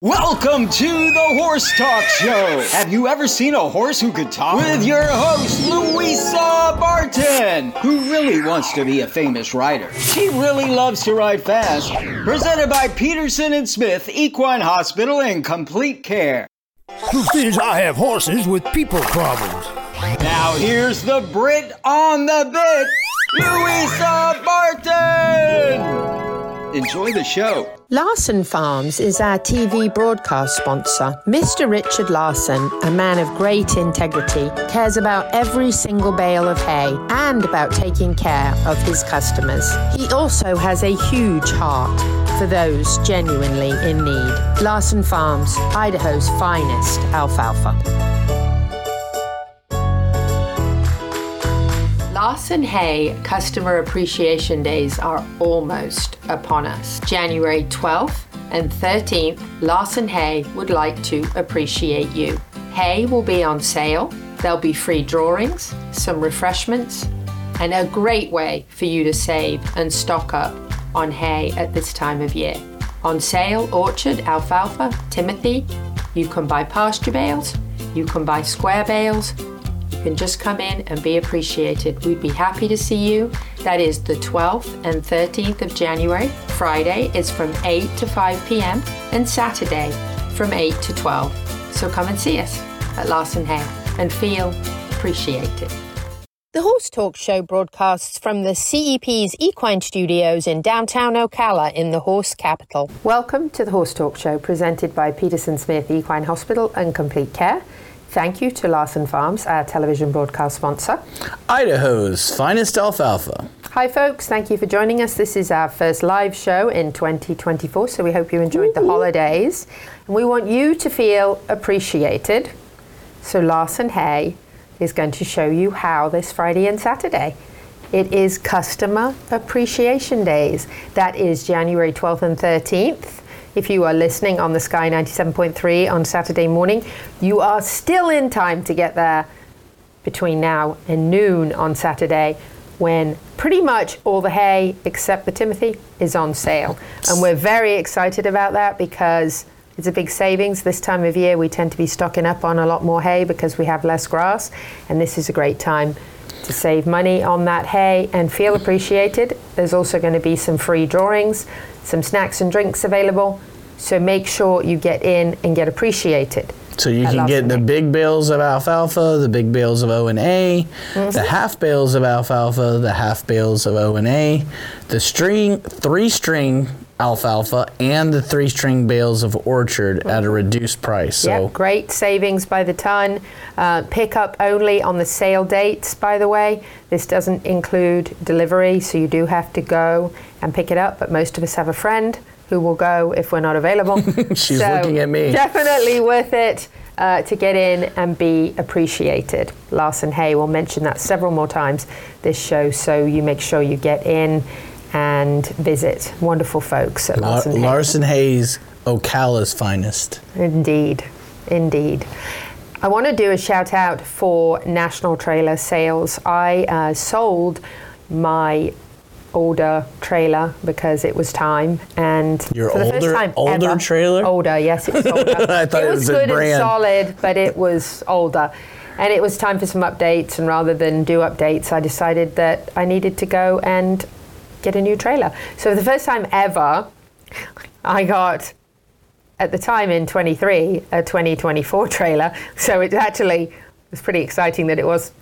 Welcome to the Horse Talk Show. Have you ever seen a horse who could talk? With your host, Louisa Barton, who really wants to be a famous rider. She really loves to ride fast. Presented by Peterson and Smith Equine Hospital and Complete Care. Truth is, I have horses with people problems. Now here's the Brit on the bit, Louisa Barton. Enjoy the show. Larson Farms is our TV broadcast sponsor. Mr. Richard Larson, a man of great integrity, cares about every single bale of hay and about taking care of his customers. He also has a huge heart for those genuinely in need. Larson Farms, Idaho's finest alfalfa. Larson Hay Customer Appreciation Days are almost upon us. January 12th and 13th, Larson Hay would like to appreciate you. Hay will be on sale. There'll be free drawings, some refreshments, and a great way for you to save and stock up on hay at this time of year. On sale, orchard, alfalfa, timothy. You can buy pasture bales, you can buy square bales, can just come in and be appreciated. We'd be happy to see you. That is the 12th and 13th of January. Friday is from 8 to 5 p.m. and Saturday from 8 to 12. So come and see us at Larson Hay and feel appreciated. The Horse Talk Show broadcasts from the CEP's Equine Studios in downtown Ocala in the horse capital. Welcome to the Horse Talk Show presented by Peterson Smith Equine Hospital and Complete Care. Thank you to Larson Farms, our television broadcast sponsor. Idaho's finest alfalfa. Hi, folks. Thank you for joining us. This is our first live show in 2024, so we hope you enjoyed the holidays. And we want you to feel appreciated. So, Larson Hay is going to show you how this Friday and Saturday. It is Customer Appreciation Days. That is January 12th and 13th. If you are listening on the Sky 97.3 on Saturday morning, you are still in time to get there between now and noon on Saturday when pretty much all the hay except the Timothy is on sale. And we're very excited about that because it's a big savings. This time of year, we tend to be stocking up on a lot more hay because we have less grass, and this is a great time to save money on that hay and feel appreciated. There's also going to be some free drawings, some snacks and drinks available. So make sure you get in and get appreciated. So you can get the big bales of alfalfa, the big bales of O and A, mm-hmm. the half bales of alfalfa, the half bales of O and A, the string three string alfalfa, and the three string bales of orchard mm-hmm. at a reduced price. So yep, great savings by the ton. Uh, pickup only on the sale dates, by the way. This doesn't include delivery, so you do have to go and pick it up. But most of us have a friend who will go if we're not available. She's so looking at me. Definitely worth it uh, to get in and be appreciated. Larson Hay will mention that several more times this show, so you make sure you get in and visit wonderful folks at Larson Hay. Larson Hay's Ocala's finest. Indeed, indeed. I want to do a shout out for National Trailer Sales. I uh, sold my older trailer because it was time. And your for the older, first time older ever, trailer? older yes it was older. I thought it was, it was good and solid but it was older. And it was time for some updates and rather than do updates I decided that I needed to go and get a new trailer. So for the first time ever I got at the time in 23 a 2024 trailer. So it actually was pretty exciting that it was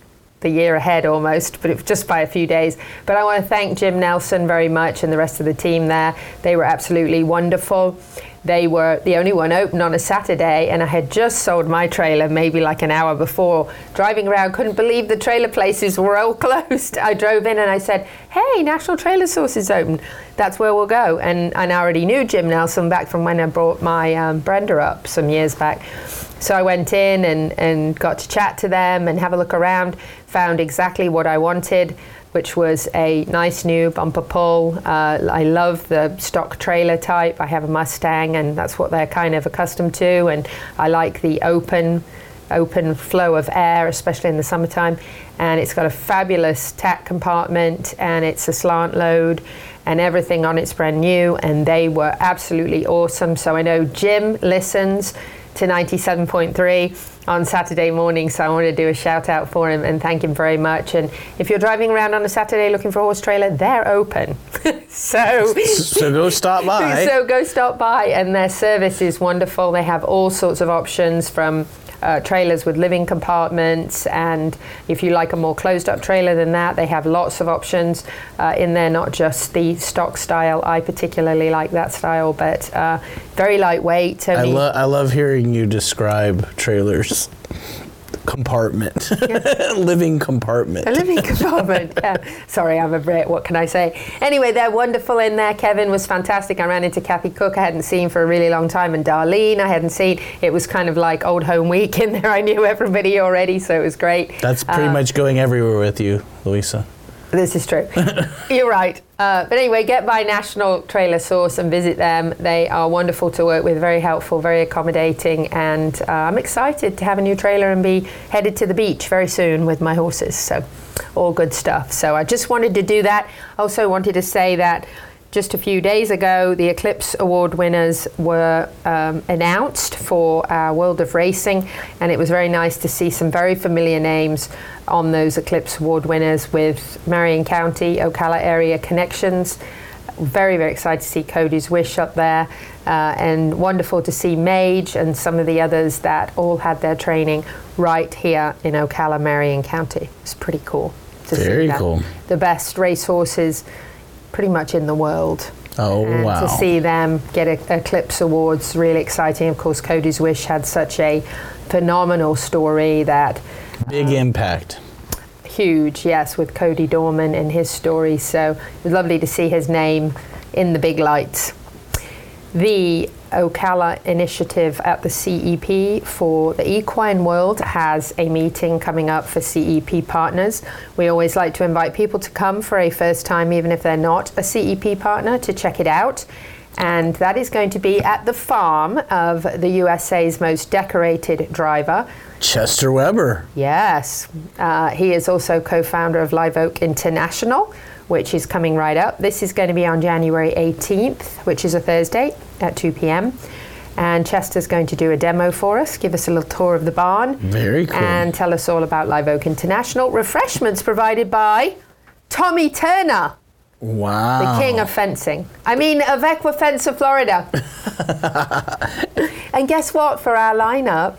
the year ahead almost, but just by a few days. But I want to thank Jim Nelson very much and the rest of the team there. They were absolutely wonderful. They were the only one open on a Saturday, and I had just sold my trailer maybe like an hour before. Driving around, couldn't believe the trailer places were all closed. I drove in and I said, Hey, National Trailer Source is open. That's where we'll go. And, and I already knew Jim Nelson back from when I brought my um, Brenda up some years back. So I went in and, and got to chat to them and have a look around, found exactly what I wanted, which was a nice new bumper pull. Uh, I love the stock trailer type. I have a Mustang, and that's what they're kind of accustomed to. And I like the open, open flow of air, especially in the summertime. And it's got a fabulous tack compartment, and it's a slant load and everything on it's brand new, and they were absolutely awesome. So I know Jim listens to 97.3 on Saturday morning, so I want to do a shout out for him and thank him very much. And if you're driving around on a Saturday looking for a horse trailer, they're open. so So go stop by. so go stop by, and their service is wonderful. They have all sorts of options from uh, trailers with living compartments, and if you like a more closed up trailer than that, they have lots of options uh, in there, not just the stock style. I particularly like that style, but uh, very lightweight. I, lo- I love hearing you describe trailers. Compartment, living compartment. A living compartment. yeah. Sorry, I'm a Brit. What can I say? Anyway, they're wonderful in there. Kevin was fantastic. I ran into Kathy Cook. I hadn't seen for a really long time, and Darlene I hadn't seen. It was kind of like old home week in there. I knew everybody already, so it was great. That's pretty uh, much going everywhere with you, Louisa. This is true. You're right. Uh, but anyway, get by National Trailer Source and visit them. They are wonderful to work with, very helpful, very accommodating, and uh, I'm excited to have a new trailer and be headed to the beach very soon with my horses. So, all good stuff. So, I just wanted to do that. Also, wanted to say that just a few days ago, the Eclipse Award winners were um, announced for our World of Racing, and it was very nice to see some very familiar names on those Eclipse Award winners with Marion County, Ocala area connections. Very, very excited to see Cody's Wish up there, uh, and wonderful to see Mage and some of the others that all had their training right here in Ocala, Marion County. It's pretty cool to Very see that. cool. The best racehorses pretty much in the world. Oh, and wow. to see them get a, Eclipse Awards, really exciting. Of course, Cody's Wish had such a phenomenal story that Big um, impact. huge, yes, with Cody Dorman and his story. So it was lovely to see his name in the big lights. The Ocala initiative at the CEP for the equine world has a meeting coming up for CEP partners. We always like to invite people to come for a first time, even if they're not a CEP partner, to check it out. And that is going to be at the farm of the USA's most decorated driver, Chester Weber. Yes, uh, he is also co-founder of Live Oak International, which is coming right up. This is going to be on January 18th, which is a Thursday at 2 p.m. And Chester's going to do a demo for us, give us a little tour of the barn, Very cool. and tell us all about Live Oak International. Refreshments provided by Tommy Turner, Wow. the king of fencing. I mean, of Equifence of Florida. and guess what? For our lineup,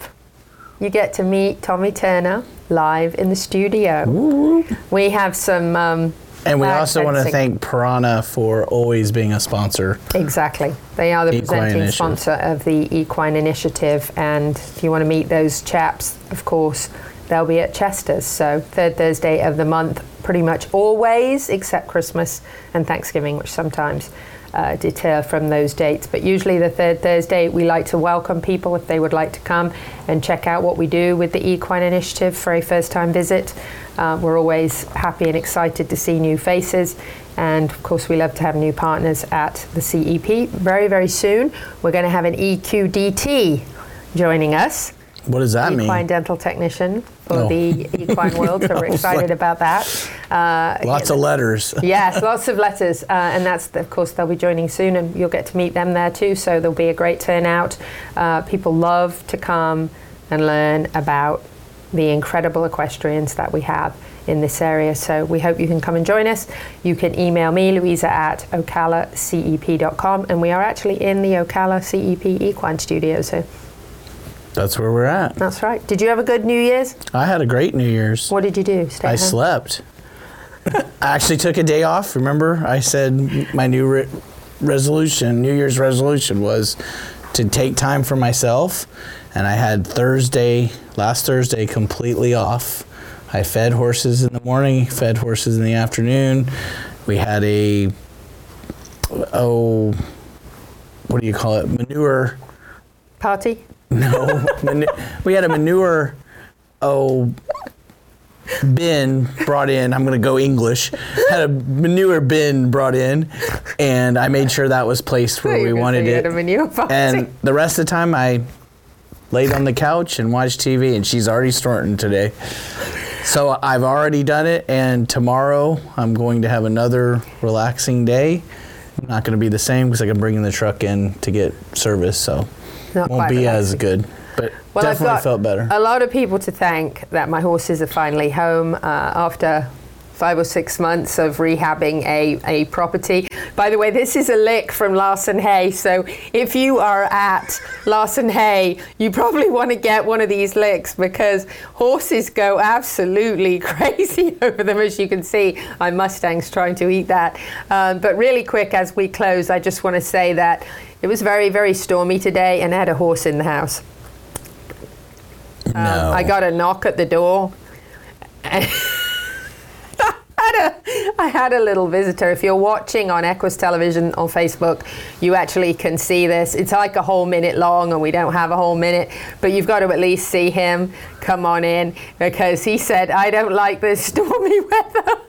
you get to meet Tommy Turner live in the studio. We have some. Um, And we also want to thank Piranha for always being a sponsor. Exactly. They are the Equine presenting Initiative. sponsor of the Equine Initiative. And if you want to meet those chaps, of course, they'll be at Chester's. So, third Thursday of the month, pretty much always, except Christmas and Thanksgiving, which sometimes uh, deter from those dates. But usually, the third Thursday, we like to welcome people if they would like to come and check out what we do with the Equine Initiative for a first time visit. Uh, we're always happy and excited to see new faces. And of course, we love to have new partners at the CEP. Very, very soon, we're going to have an EQDT joining us, What does that equine mean? Equine dental technician for Oh. the equine world. So we're excited like- about that. Uh, Lots of letters. yes, lots of letters, uh, and that's of course they'll be joining soon, and you'll get to meet them there too. So there'll be a great turnout. Uh, people love to come and learn about the incredible equestrians that we have in this area. So we hope you can come and join us. You can email me, Louisa at ocalacep.com, and we are actually in the Ocala CEP Equine Studio. So That's where we're at. that's right. Did you have a good New Year's? I had a great New Year's. What did you do? Stay I home? slept. I actually took a day off. Remember, I said my new re- resolution, New Year's resolution, was to take time for myself. And I had Thursday, last Thursday, completely off. I fed horses in the morning, fed horses in the afternoon. We had a, oh, what do you call it? Manure. Party? No, manu- we had a manure oh bin brought in. I'm going to go English. Had a manure bin brought in, and I made sure that was placed where we wanted it. had a manure party. And the rest of the time, I laid on the couch and watched TV, and she's already snorting today. So I've already done it, and tomorrow I'm going to have another relaxing day. Not going to be the same because I can bring in the truck in to get service, so Not won't be as good. But Well, definitely felt better. A lot of people to thank that my horses are finally home uh, after five or six months of rehabbing a, a property. By the way, this is a lick from Larson Hay. So if you are at Larson Hay, you probably want to get one of these licks because horses go absolutely crazy over them, as you can see. My Mustang's trying to eat that. Um, but really quick, as we close, I just want to say that it was very, very stormy today and I had a horse in the house. no. Um, I got a knock at the door. I had, a little visitor. If you're watching on Equus Television on Facebook, you actually can see this. It's like a whole minute long, and we don't have a whole minute, but you've got to at least see him come on in because he said, I don't like this stormy weather.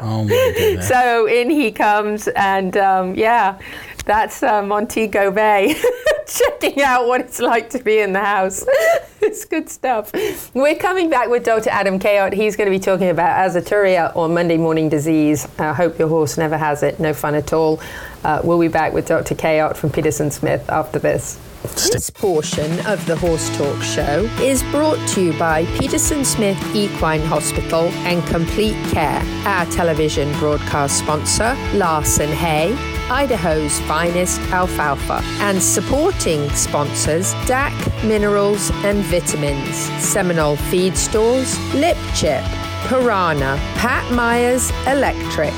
oh my goodness. So in he comes, and um, yeah, that's uh, Montego Bay checking out what it's like to be in the house. it's good stuff. We're coming back with Dr. Adam Kayot. He's going to be talking about azoturia or Monday morning disease. I hope your horse never has it. No fun at all. Uh, we'll be back with Dr. Kayot from Peterson Smith after this. This portion of the Horse Talk Show is brought to you by Peterson Smith Equine Hospital and Complete Care, our television broadcast sponsor, Larson Hay, Idaho's finest alfalfa, and supporting sponsors DAC Minerals and Vitamins, Seminole Feed Stores, Lip Chip, Piranha, Pat Myers Electric,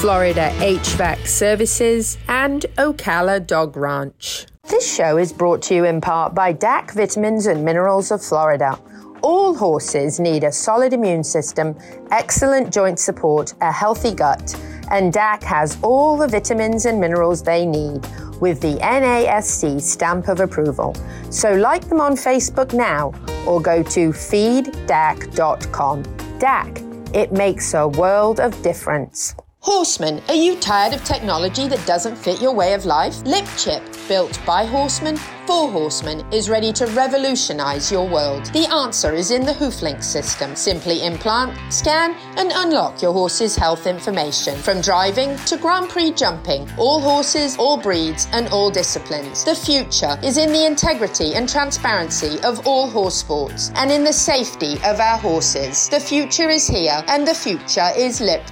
Florida HVAC Services, and Ocala Dog Ranch. This show is brought to you in part by DAC Vitamins and Minerals of Florida. All horses need a solid immune system, excellent joint support, a healthy gut, and DAC has all the vitamins and minerals they need with the NASC stamp of approval. So like them on Facebook now or go to feeddac.com. DAC, it makes a world of difference. Horseman, are you tired of technology that doesn't fit your way of life? Lip Chip, built by Horseman for Horseman, is ready to revolutionize your world. The answer is in the HoofLink system. Simply implant, scan, and unlock your horse's health information. From driving to Grand Prix jumping, all horses, all breeds, and all disciplines. The future is in the integrity and transparency of all horse sports and in the safety of our horses. The future is here, and the future is Lip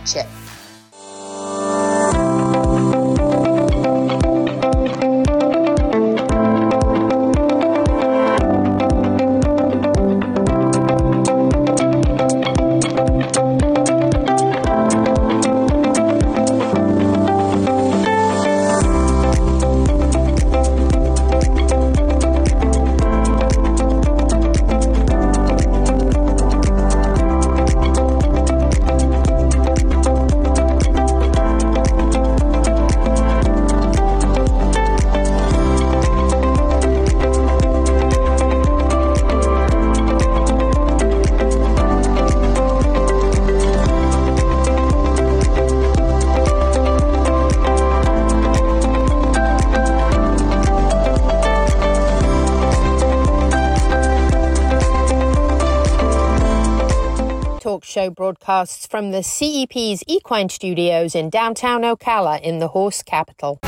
Chip. Broadcasts from the CEP's Equine Studios in downtown Ocala in the horse capital.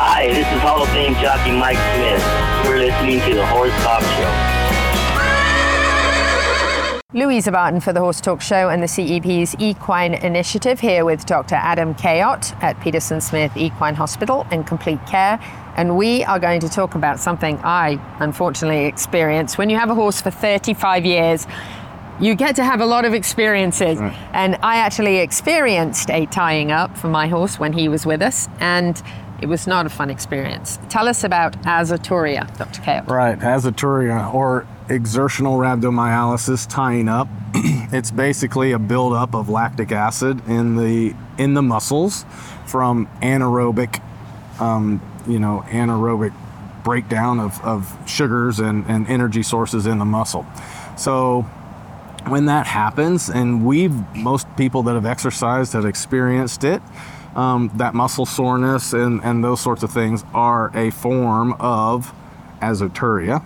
Hi, this is Hall of Fame jockey Mike Smith. You're listening to the Horse Talk Show. Louisa Barton for the Horse Talk Show and the CEP's Equine Initiative here with Dr. Adam Kayot at Peterson Smith Equine Hospital and Complete Care. And we are going to talk about something I unfortunately experienced. When you have a horse for 35 years, you get to have a lot of experiences. And I actually experienced a tying up for my horse when he was with us, and it was not a fun experience. Tell us about azoturia, Dr. Kayot. Right, azoturia or exertional rhabdomyolysis tying up. it's basically a buildup of lactic acid in the in the muscles from anaerobic, um, you know, anaerobic breakdown of, of sugars and, and energy sources in the muscle. So when that happens, and we've most people that have exercised have experienced it. Um, that muscle soreness and, and those sorts of things are a form of azoturia.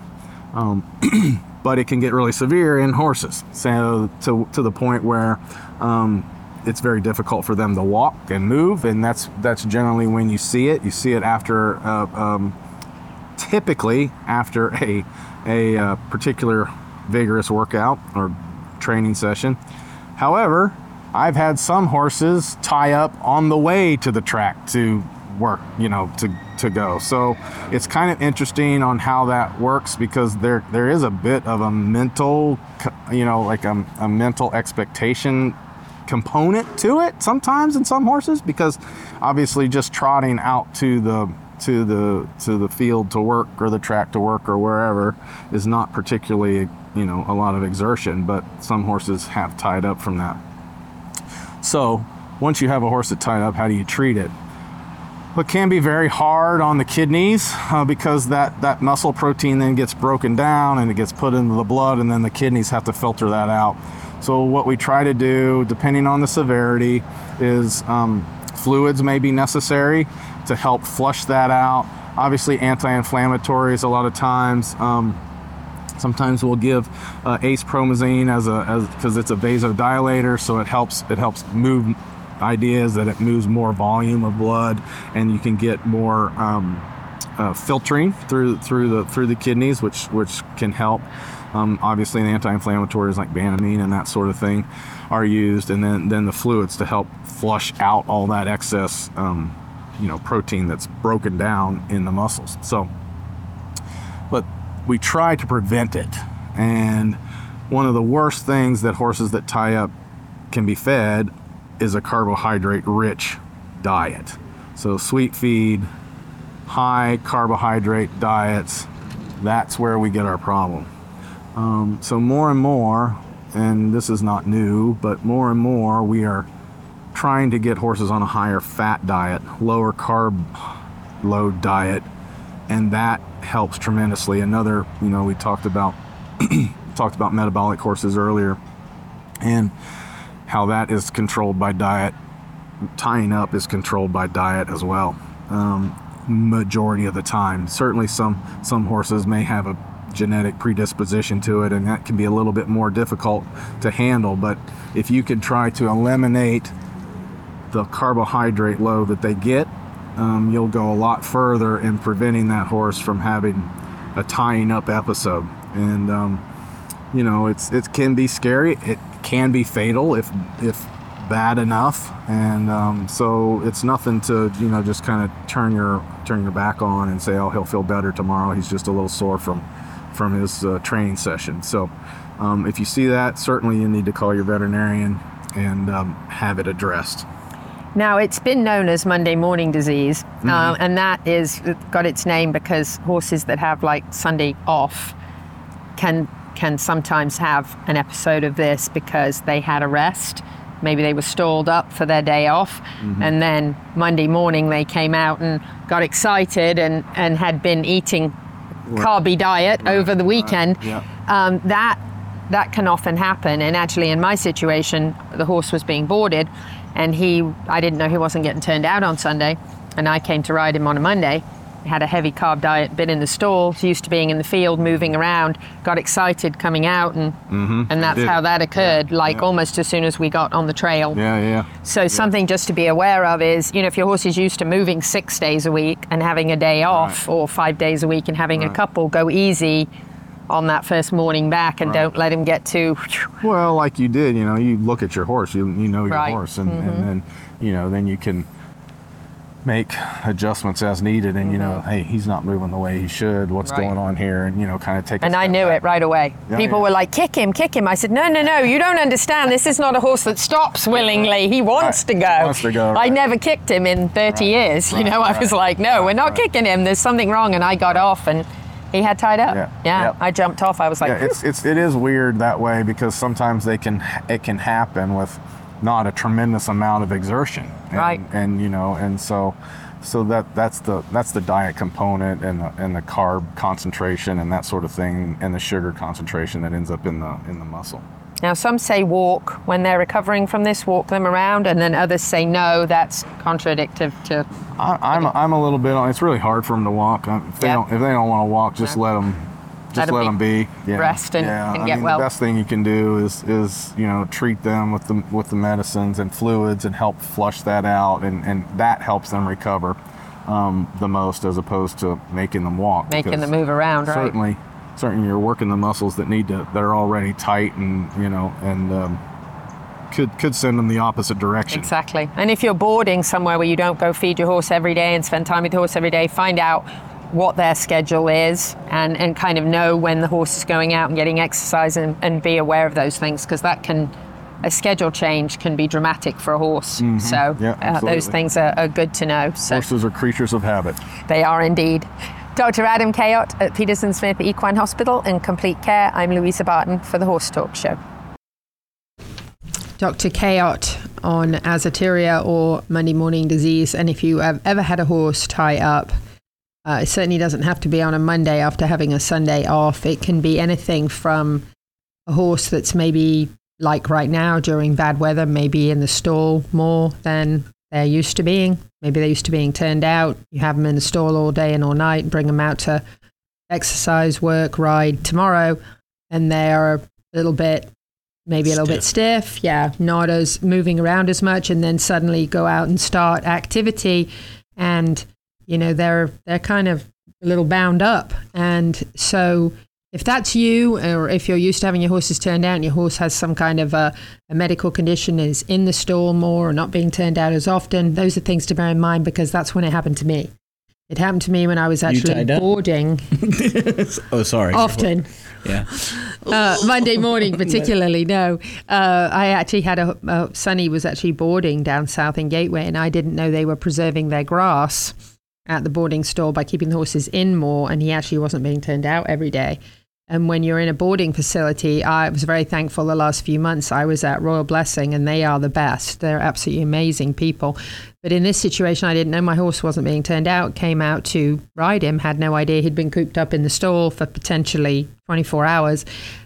Um, but it can get really severe in horses. So to to the point where um, it's very difficult for them to walk and move, and that's that's generally when you see it. You see it after. Uh, um, typically after a, a uh, particular vigorous workout or training session. However, I've had some horses tie up on the way to the track to work, you know, to, to go. So it's kind of interesting on how that works because there there is a bit of a mental, you know, like a, a mental expectation component to it sometimes in some horses because obviously just trotting out to the to the to the field to work or the track to work or wherever is not particularly you know a lot of exertion but some horses have tied up from that. So once you have a horse that's tied up how do you treat it? It can be very hard on the kidneys uh, because that, that muscle protein then gets broken down and it gets put into the blood and then the kidneys have to filter that out. So what we try to do depending on the severity is um, fluids may be necessary to help flush that out. Obviously anti-inflammatories a lot of times um, sometimes we'll give uh, acepromazine as a because it's a vasodilator so it helps it helps move ideas that it moves more volume of blood and you can get more um, uh, filtering through through the through the kidneys which which can help. Um, obviously anti-inflammatories like banamine and that sort of thing are used and then then the fluids to help flush out all that excess um, you know protein that's broken down in the muscles. So but we try to prevent it. And one of the worst things that horses that tie up can be fed is a carbohydrate rich diet. So, sweet feed, high carbohydrate diets, that's where we get our problem. Um, so, more and more, and this is not new, but more and more, we are trying to get horses on a higher fat diet, lower carb load diet, and that helps tremendously. Another, you know, we talked about talked about metabolic horses earlier, and how that is controlled by diet. Tying up is controlled by diet as well. Um, majority of the time, certainly some some horses may have a genetic predisposition to it, and that can be a little bit more difficult to handle. But if you can try to eliminate the carbohydrate load that they get um, you'll go a lot further in preventing that horse from having a tying up episode. And um, you know, it's it can be scary. It can be fatal if if bad enough. And um, so it's nothing to you know just kind of turn your turn your back on and say, oh, he'll feel better tomorrow. He's just a little sore from from his uh, training session. So um, if you see that, certainly you need to call your veterinarian and um, have it addressed. Now, it's been known as Monday morning disease, uh, and that is got its name because horses that have like Sunday off can can sometimes have an episode of this because they had a rest. Maybe they were stalled up for their day off, and then Monday morning they came out and got excited and, and had been eating carby diet over the weekend. yeah. Um, that that can often happen. And actually, in my situation, the horse was being boarded, and he I didn't know he wasn't getting turned out on Sunday, and I came to ride him on a Monday. Had a heavy carb diet, been in the stall, used to being in the field, moving around, got excited coming out, and mm-hmm. and that's how that occurred. Yeah, like yeah. almost as soon as we got on the trail. Yeah, yeah. So something just to be aware of is, you know, if your horse is used to moving six days a week and having a day off, or five days a week and having a couple, go easy on that first morning back and don't let him get too. Well, like you did, you know, you look at your horse, you, you know your Right. horse, and, and then, you know, then you can make adjustments as needed. And, you know, hey, he's not moving the way he should. What's Mm-hmm. Right. going on here? And, you know, kind of take And I knew back. it right away. Yeah, People yeah. were like, kick him, kick him. I said, no, no, no, you don't understand. This is not a horse that stops willingly. He wants Right. to go. He wants to go, I never kicked him in 30 years. You Right, know, I was like, no, we're not right. kicking him. There's something wrong. And I got off and he had tied up. Yeah, Yeah. yep. I jumped off. I was like, yeah, it's it's it is weird that way because sometimes they can it can happen with not a tremendous amount of exertion, and, Right. And you know, and so so that that's the that's the diet component and the and the carb concentration and that sort of thing and the sugar concentration that ends up in the in the muscle. Now, some say walk when they're recovering from this, walk them around, and then others say no, that's contradictive to. I, I'm I'm a little bit on. It's really hard for them to walk. If they Yeah. don't if they don't want to walk, just Yeah. let them just Let let them be. Yeah. rest and- yeah. and I get mean, well. The best thing you can do is is you know treat them with the with the medicines and fluids and help flush that out, and and that helps them recover um, the most as opposed to making them walk. Making them move around, right? Certainly, certainly, you're working the muscles that need to that are already tight, and you know, and um, could could send them the opposite direction. Exactly. And if you're boarding somewhere where you don't go feed your horse every day and spend time with the horse every day, find out what their schedule is and, and kind of know when the horse is going out and getting exercise and, and be aware of those things because that can a schedule change can be dramatic for a horse. So Mm-hmm. Yeah, uh, those things are, are good to know. So Horses are creatures of habit. they are indeed. Dr. Adam Kayot at Peterson Smith Equine Hospital in Complete Care. I'm Louisa Barton for the Horse Talk Show. Dr. Kayot on azoturia or Monday morning disease. And if you have ever had a horse tie up, uh, it certainly doesn't have to be on a Monday after having a Sunday off. It can be anything from a horse that's maybe like right now during bad weather, maybe in the stall more than they're used to being. Maybe they're used to being turned out. You have them in the stall all day and all night, bring them out to exercise, work, ride tomorrow, and they're a little bit, maybe a little bit stiff. Yeah, not as moving around as much, and then suddenly go out and start activity, and you know they're they're kind of a little bound up, and so if that's you, or if you're used to having your horses turned out and your horse has some kind of a, a medical condition, and is in the stall more or not being turned out as often, those are things to bear in mind because that's when it happened to me. It happened to me when I was actually boarding Oh, sorry. often. Yeah. Uh, Monday morning, particularly. No, uh, I actually had a, a Sonny was actually boarding down south in Gateway, and I didn't know they were preserving their grass at the boarding stall by keeping the horses in more, and he actually wasn't being turned out every day. And when you're in a boarding facility, I was very thankful the last few months I was at Royal Blessing, and they are the best. They're absolutely amazing people. But in this situation, I didn't know my horse wasn't being turned out, came out to ride him, had no idea he'd been cooped up in the stall for potentially 24 hours.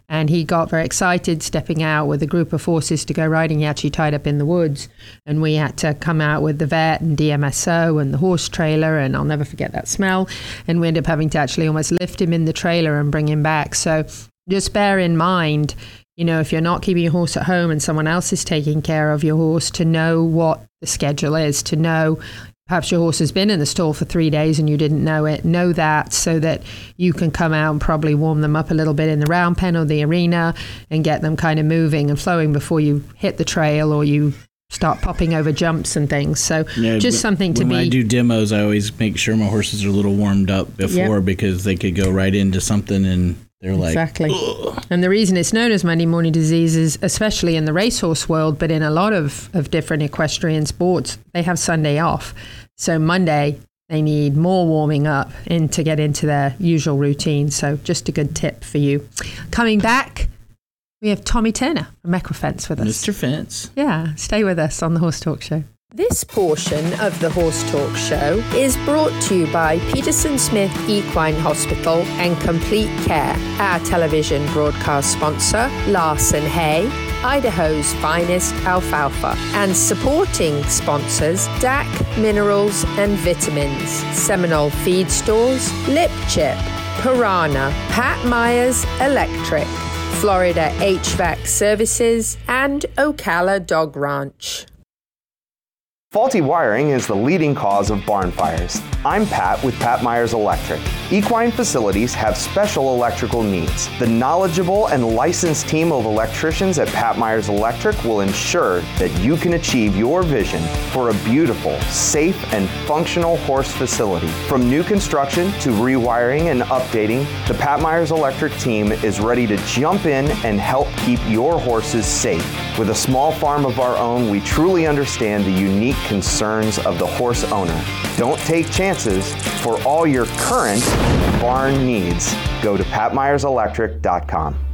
And he got very excited stepping out with a group of horses to go riding. He actually tied up in the woods. And we had to come out with the vet and DMSO and the horse trailer. And I'll never forget that smell. And we ended up having to actually almost lift him in the trailer and bring him back. So just bear in mind, you know, if you're not keeping your horse at home and someone else is taking care of your horse, to know what the schedule is, to know perhaps your horse has been in the stall for three days and you didn't know it. Know that so that you can come out and probably warm them up a little bit in the round pen or the arena and get them kind of moving and flowing before you hit the trail or you start popping over jumps and things. So Yeah, just something to me. when be. I do demos, I always make sure my horses are a little warmed up before Yep. because they could go right into something and they're like, Exactly. And the reason it's known as Monday morning disease is, especially in the racehorse world, but in a lot of, of different equestrian sports, they have Sunday off. So Monday, they need more warming up in to get into their usual routine. So just a good tip for you. Coming back, we have Tommy Turner from Equifence with us. Mr. Fence. Yeah, stay with us on the Horse Talk Show. This portion of the Horse Talk Show is brought to you by Peterson Smith Equine Hospital and Complete Care, our television broadcast sponsor, Larson Hay, Idaho's finest alfalfa, and supporting sponsors DAC Minerals and Vitamins, Seminole Feed Stores, Lip Chip, Piranha, Pat Myers Electric, Florida HVAC Services, and Ocala Dog Ranch. Faulty wiring is the leading cause of barn fires. I'm Pat with Pat Myers Electric. Equine facilities have special electrical needs. The knowledgeable and licensed team of electricians at Pat Myers Electric will ensure that you can achieve your vision for a beautiful, safe, and functional horse facility. From new construction to rewiring and updating, the Pat Myers Electric team is ready to jump in and help keep your horses safe. With a small farm of our own, we truly understand the unique concerns of the horse owner. Don't take chances. For all your current barn needs, go to patmyerselectric.com.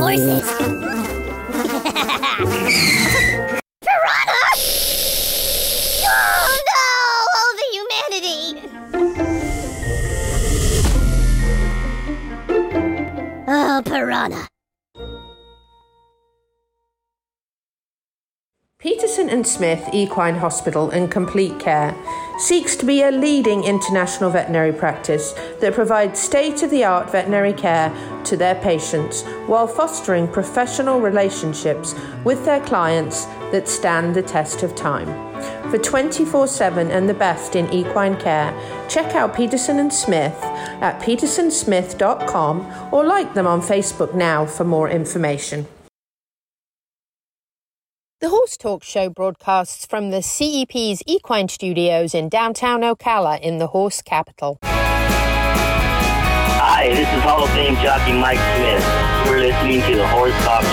Horses. Piranha! Oh no! All the humanity! Oh, piranha. Peterson and Smith Equine Hospital and Complete Care seeks to be a leading international veterinary practice that provides state of the art veterinary care to their patients while fostering professional relationships with their clients that stand the test of time. For 24 7 and the best in equine care, check out Peterson and Smith at petersonsmith.com or like them on Facebook now for more information. The Horse Talk Show broadcasts from the CEP's Equine Studios in downtown Ocala in the horse capital. Hi, this is Hall of Fame jockey Mike Smith. We're listening to the Horse Talk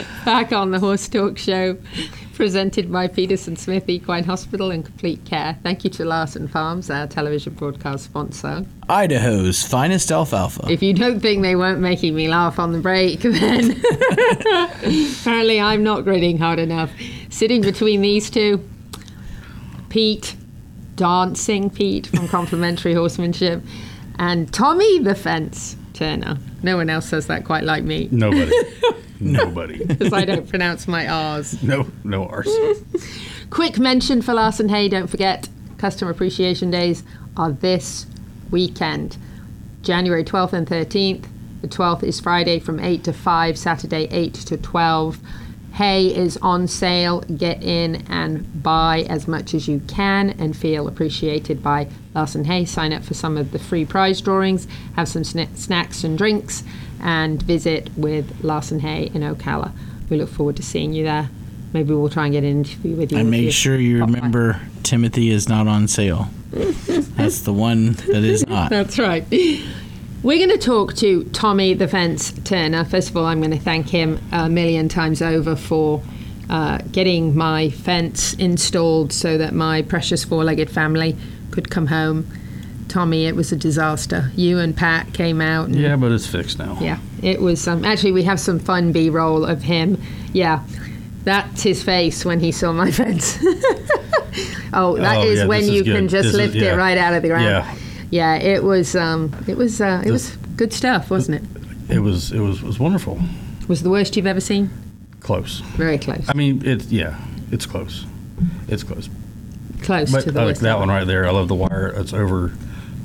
Show. Back on the Horse Talk Show, presented by Peterson Smith Equine Hospital and Complete Care. Thank you to Larson Farms, our television broadcast sponsor. Idaho's finest alfalfa. If you don't think they weren't making me laugh on the break, then apparently I'm not grinning hard enough. Sitting between these two, Pete, dancing Pete from Complimentary Horsemanship, and Tommy the Fence Turner. No one else says that quite like me. Nobody. Nobody. Because I don't pronounce my R's. No, no R's. Quick mention for Larson Hay, don't forget, Customer Appreciation Days are this weekend. January 12th and 13th. The 12th is Friday from 8 to 5, Saturday 8 to 12. Hay is on sale. Get in and buy as much as you can and feel appreciated by Larson Hay. Sign up for some of the free prize drawings, have some sna- snacks and drinks, and visit with Larson Hay in Ocala. We look forward to seeing you there. Maybe we'll try and get an interview with you. And make sure you pop by. remember Timothy is not on sale. That's the one that is not. That's right. We're going to talk to Tommy the Fence Turner. First of all, I'm going to thank him a million times over for uh, getting my fence installed so that my precious four legged family could come home. Tommy, it was a disaster. You and Pat came out. And, Yeah, but it's fixed now. yeah, it was. Um, actually, we have some fun B roll of him. Yeah, that's his face when he saw my fence. oh, that Oh, is yeah, when this is you can just This is- lift yeah. it right out of the ground. Yeah. Yeah, it was. Um, it was. Uh, it was good stuff, wasn't it? It was it was was wonderful. Was the worst you've ever seen? Close. Very close. I mean, it's yeah, it's close. It's close. Close But to the that one right there. I love the wire. It's over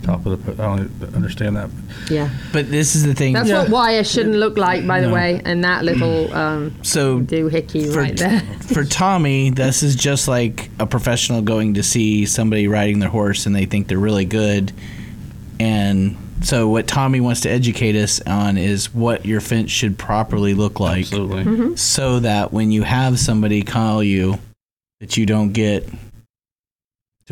top of the. I don't understand that. Yeah. But this is the thing. That's what wire shouldn't look like, by the No. way. And that little um, So doohickey for, right there. for Tommy, this is just like a professional going to see somebody riding their horse and they think they're really good. And so, what Tommy wants to educate us on is what your fence should properly look like. Absolutely. Mm-hmm. So that when you have somebody call you, that you don't get to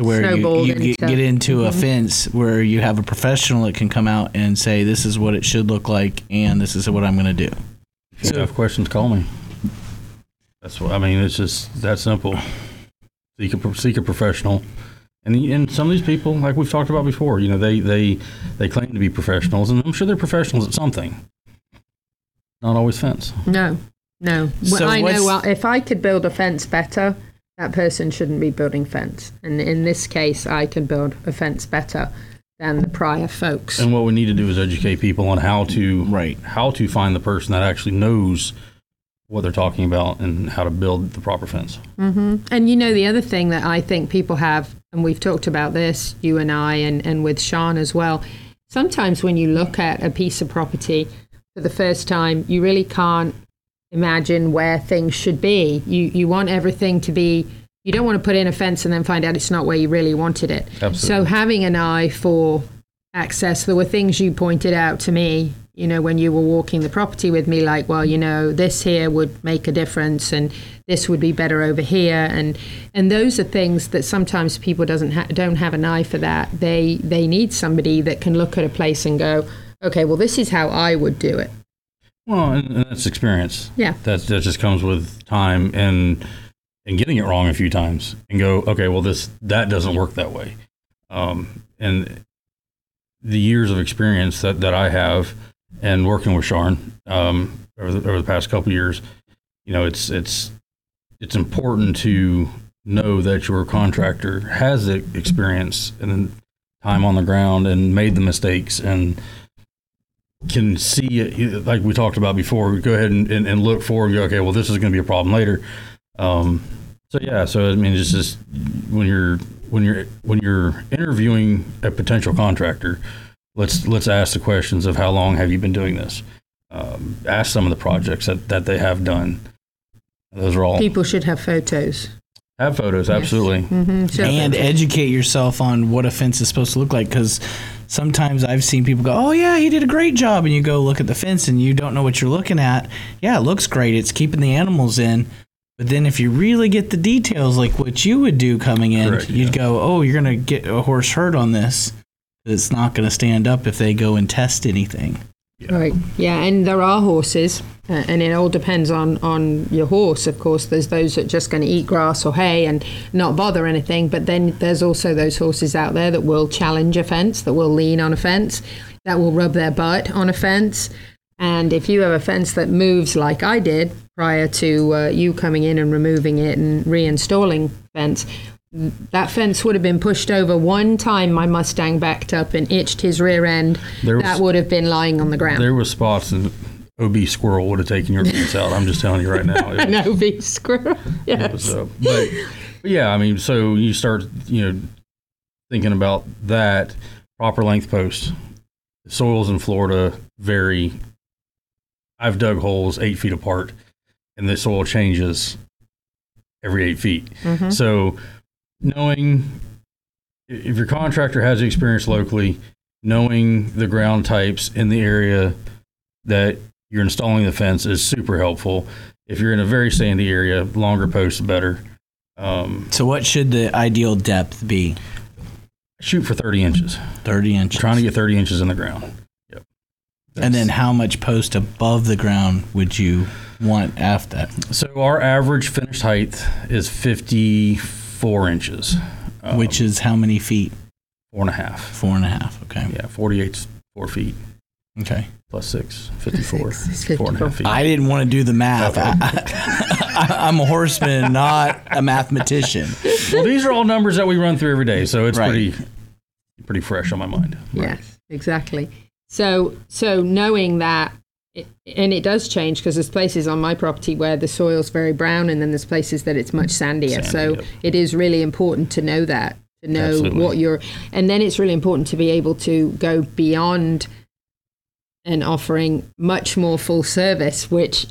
where you, you get, into- get into a Mhm. fence where you have a professional that can come out and say, This is what it should look like, and this is what I'm going to do. If you have questions, call me. That's what I mean. It's just that simple. Seek a seek a professional, and and some of these people, like we've talked about before, you know, they they they claim to be professionals, and I'm sure they're professionals at something. Not always fence. No, no. Well, So I know. Well, if I could build a fence better, that person shouldn't be building fence. And in this case, I can build a fence better than the prior folks. And what we need to do is educate people on how to Right. how to find the person that actually knows what they're talking about and how to build the proper fence. Mm-hmm. And you know, the other thing that I think people have, and we've talked about this, you and I, and, and with Sean as well, sometimes when you look at a piece of property for the first time, you really can't imagine where things should be. You, you want everything to be, you don't want to put in a fence and then find out it's not where you really wanted it. Absolutely. So having an eye for access, there were things you pointed out to me, you know, when you were walking the property with me, like, well, you know, this here would make a difference, and this would be better over here, and and those are things that sometimes people doesn't ha- don't have an eye for that. They they need somebody that can look at a place and go, okay, well, this is how I would do it. Well, and, and that's experience. Yeah. That that just comes with time and and getting it wrong a few times and go, okay, well this that doesn't work that way. Um, and the years of experience that, that I have and working with Sean um, over, the, over the past couple of years, you know, it's it's it's important to know that your contractor has the experience and time on the ground and made the mistakes and can see it like we talked about before. Go ahead and, and, and look forward and go, okay, well, this is going to be a problem later. Um, so yeah, so I mean, it's just when you're when you're when you're interviewing a potential contractor, let's let's ask the questions of how long have you been doing this. Um, ask some of the projects that, that they have done. Those are all People should have photos. have photos, absolutely. hmm and educate yourself on what a fence is supposed to look like because sometimes i've seen people go oh yeah he did a great job and you go look at the fence and you don't know what you're looking at. Yeah it looks great. It's keeping the animals in. But then if you really get the details like what you would do coming in Correct, you'd yeah. go oh you're gonna get a horse hurt on this. It's not gonna stand up if they go and test anything Right. Yeah, and there are horses, uh, and it all depends on on your horse. Of course, there's those that are just going to eat grass or hay and not bother anything. But then there's also those horses out there that will challenge a fence, that will lean on a fence, that will rub their butt on a fence. And if you have a fence that moves like I did prior to uh, you coming in and removing it and reinstalling fence, that fence would have been pushed over one time my Mustang backed up and itched his rear end. Was- that would have been lying on the ground. There was spots and OB squirrel would have taken your fence out. I'm just telling you right now. It An OB squirrel. Was, Yes. uh, but, but yeah, I mean, so you start, you know, thinking about that proper length post. Soils in Florida vary. I've dug holes eight feet apart, and the soil changes every eight feet. Mhm. So, knowing if your contractor has the experience locally, knowing the ground types in the area that you're installing the fence is super helpful. If you're in a very sandy area, longer posts better. Um, so what should the ideal depth be shoot for 30 inches. 30 inches Trying to get 30 inches in the ground. Yep. and then how much post above the ground would you want after that So our average finished height is 54 inches. Um, which is how many feet four and a half. four and a half okay Yeah, 48 four feet okay plus six, 54. Six, Four and a half feet. I didn't want to do the math. I, I, I'm a horseman, not a mathematician. well, these are all numbers that we run through every day, so it's Right. pretty pretty fresh on my mind. Yes, exactly. So, so knowing that, it, and it does change because there's places on my property where the soil's very brown, and then there's places that it's much sandier. Sandy, so yep. it is really important to know that, to know Absolutely. what you're, and then it's really important to be able to go beyond and offering much more full service, which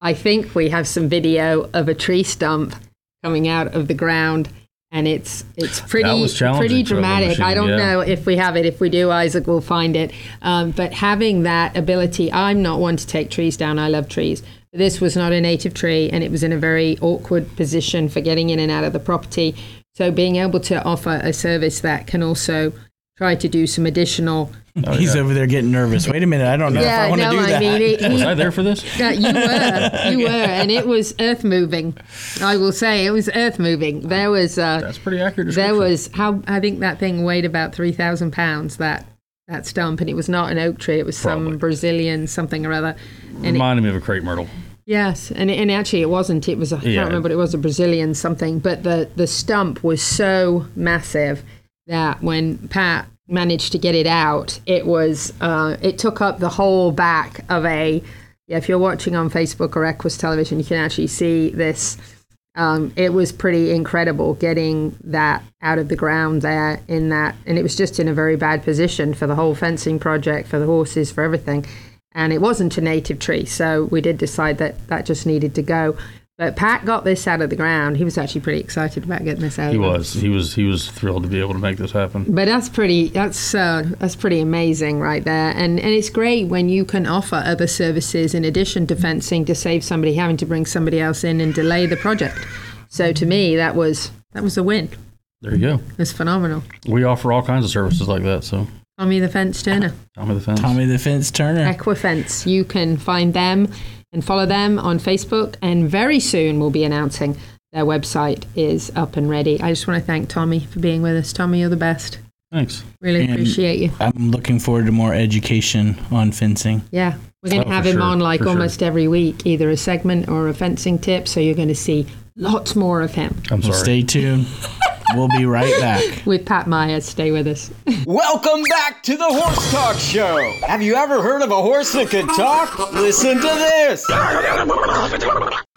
I think we have some video of a tree stump coming out of the ground. And it's it's pretty pretty dramatic. I don't yeah. know if we have it. If we do, Isaac will find it. Um, but having that ability, I'm not one to take trees down. I love trees. This was not a native tree, and it was in a very awkward position for getting in and out of the property. So being able to offer a service that can also try to do some additional. Oh, He's yeah. over there getting nervous. Wait a minute, I don't know if I want to no, do I that. mean, it, Was I there for this? yeah, you were, you were, and it was earth moving. I will say it was earth moving. There was, uh, That's pretty accurate. there was how I think that thing weighed about three thousand pounds. That that stump, and it was not an oak tree. It was some Brazilian something or other. And it, reminded me of a crepe myrtle. yes, and and actually it wasn't. It was I Yeah. can't remember. It was a Brazilian something, but the the stump was so massive that when Pat managed to get it out, it was uh, it took up the whole back of a. Yeah, if you're watching on Facebook or Equus Television, you can actually see this. Um, it was pretty incredible getting that out of the ground there in that, and it was just in a very bad position for the whole fencing project, for the horses, for everything. And it wasn't a native tree, so we did decide that that just needed to go. But Pat got this out of the ground. He was actually pretty excited about getting this out. He was. He was. He was thrilled to be able to make this happen. but that's pretty. That's uh, that's pretty amazing right there, and and it's great when you can offer other services in addition to fencing to save somebody having to bring somebody else in and delay the project. So to me, that was that was a win. There you go. It's phenomenal. We offer all kinds of services like that. So Tommy the Fence Turner, Tommy the fence. Tommy the Fence Turner. Equifence. You can find them and follow them on Facebook, and very soon we'll be announcing their website is up and ready. I just want to thank Tommy for being with us. Tommy, you're the best. Thanks. Really And- appreciate you. I'm looking forward to more education on fencing. Yeah, we're going to Oh, have him sure, on like for sure. almost every week, either a segment or a fencing tip. So you're going to see lots more of him. I'm So sorry. stay tuned. We'll be right back. With Pat Myers. Stay with us. Welcome back to the Horse Talk Show. Have you ever heard of a horse that could talk? Listen to this.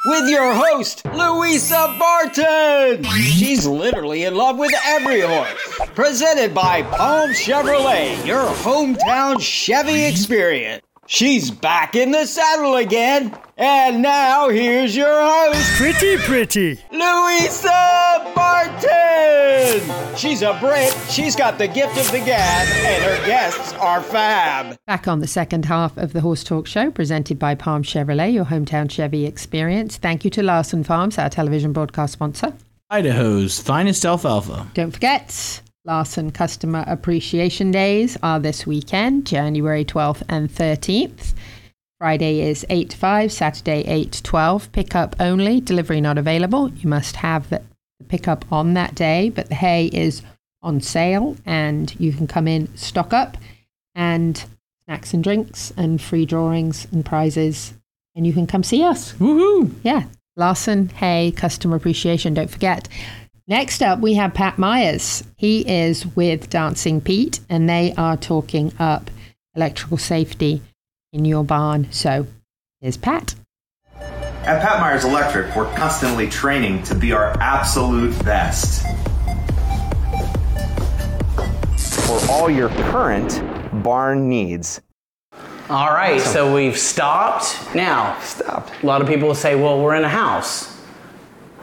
With your host, Louisa Barton. She's literally in love with every horse. Presented by Palm Chevrolet, your hometown Chevy experience. She's back in the saddle again. And now here's your host, Pretty, pretty. Louisa Barton! She's a Brit, she's got the gift of the gab, and her guests are fab. Back on the second half of the Horse Talk Show, presented by Palm Chevrolet, your hometown Chevy experience. Thank you to Larson Farms, our television broadcast sponsor. Idaho's finest alfalfa. Don't forget, Larson Customer Appreciation Days are this weekend, January 12th and 13th. Friday is 8 5, Saturday 8 to 12. Pickup only, delivery not available. You must have the pickup on that day, but the hay is on sale and you can come in, stock up, and snacks and drinks and free drawings and prizes. And you can come see us. Woohoo! Yeah. Larson Hay Customer Appreciation. Don't forget. Next up, we have Pat Myers. He is with Dancing Pete, and they are talking up electrical safety in your barn. So here's Pat. At Pat Myers Electric, we're constantly training to be our absolute best. For all your current barn needs. All right, so we've stopped. Now, Stopped. a lot of people will say, well, we're in a house.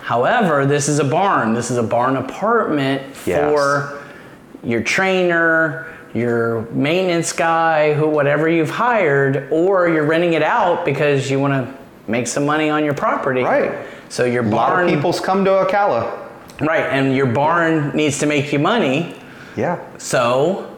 However, this is a barn. This is a barn apartment Yes. for your trainer, your maintenance guy, who whatever you've hired, or you're renting it out because you want to make some money on your property. Right. So your A lot barn, of people's come to Ocala. right, and your barn needs to make you money. Yeah. So,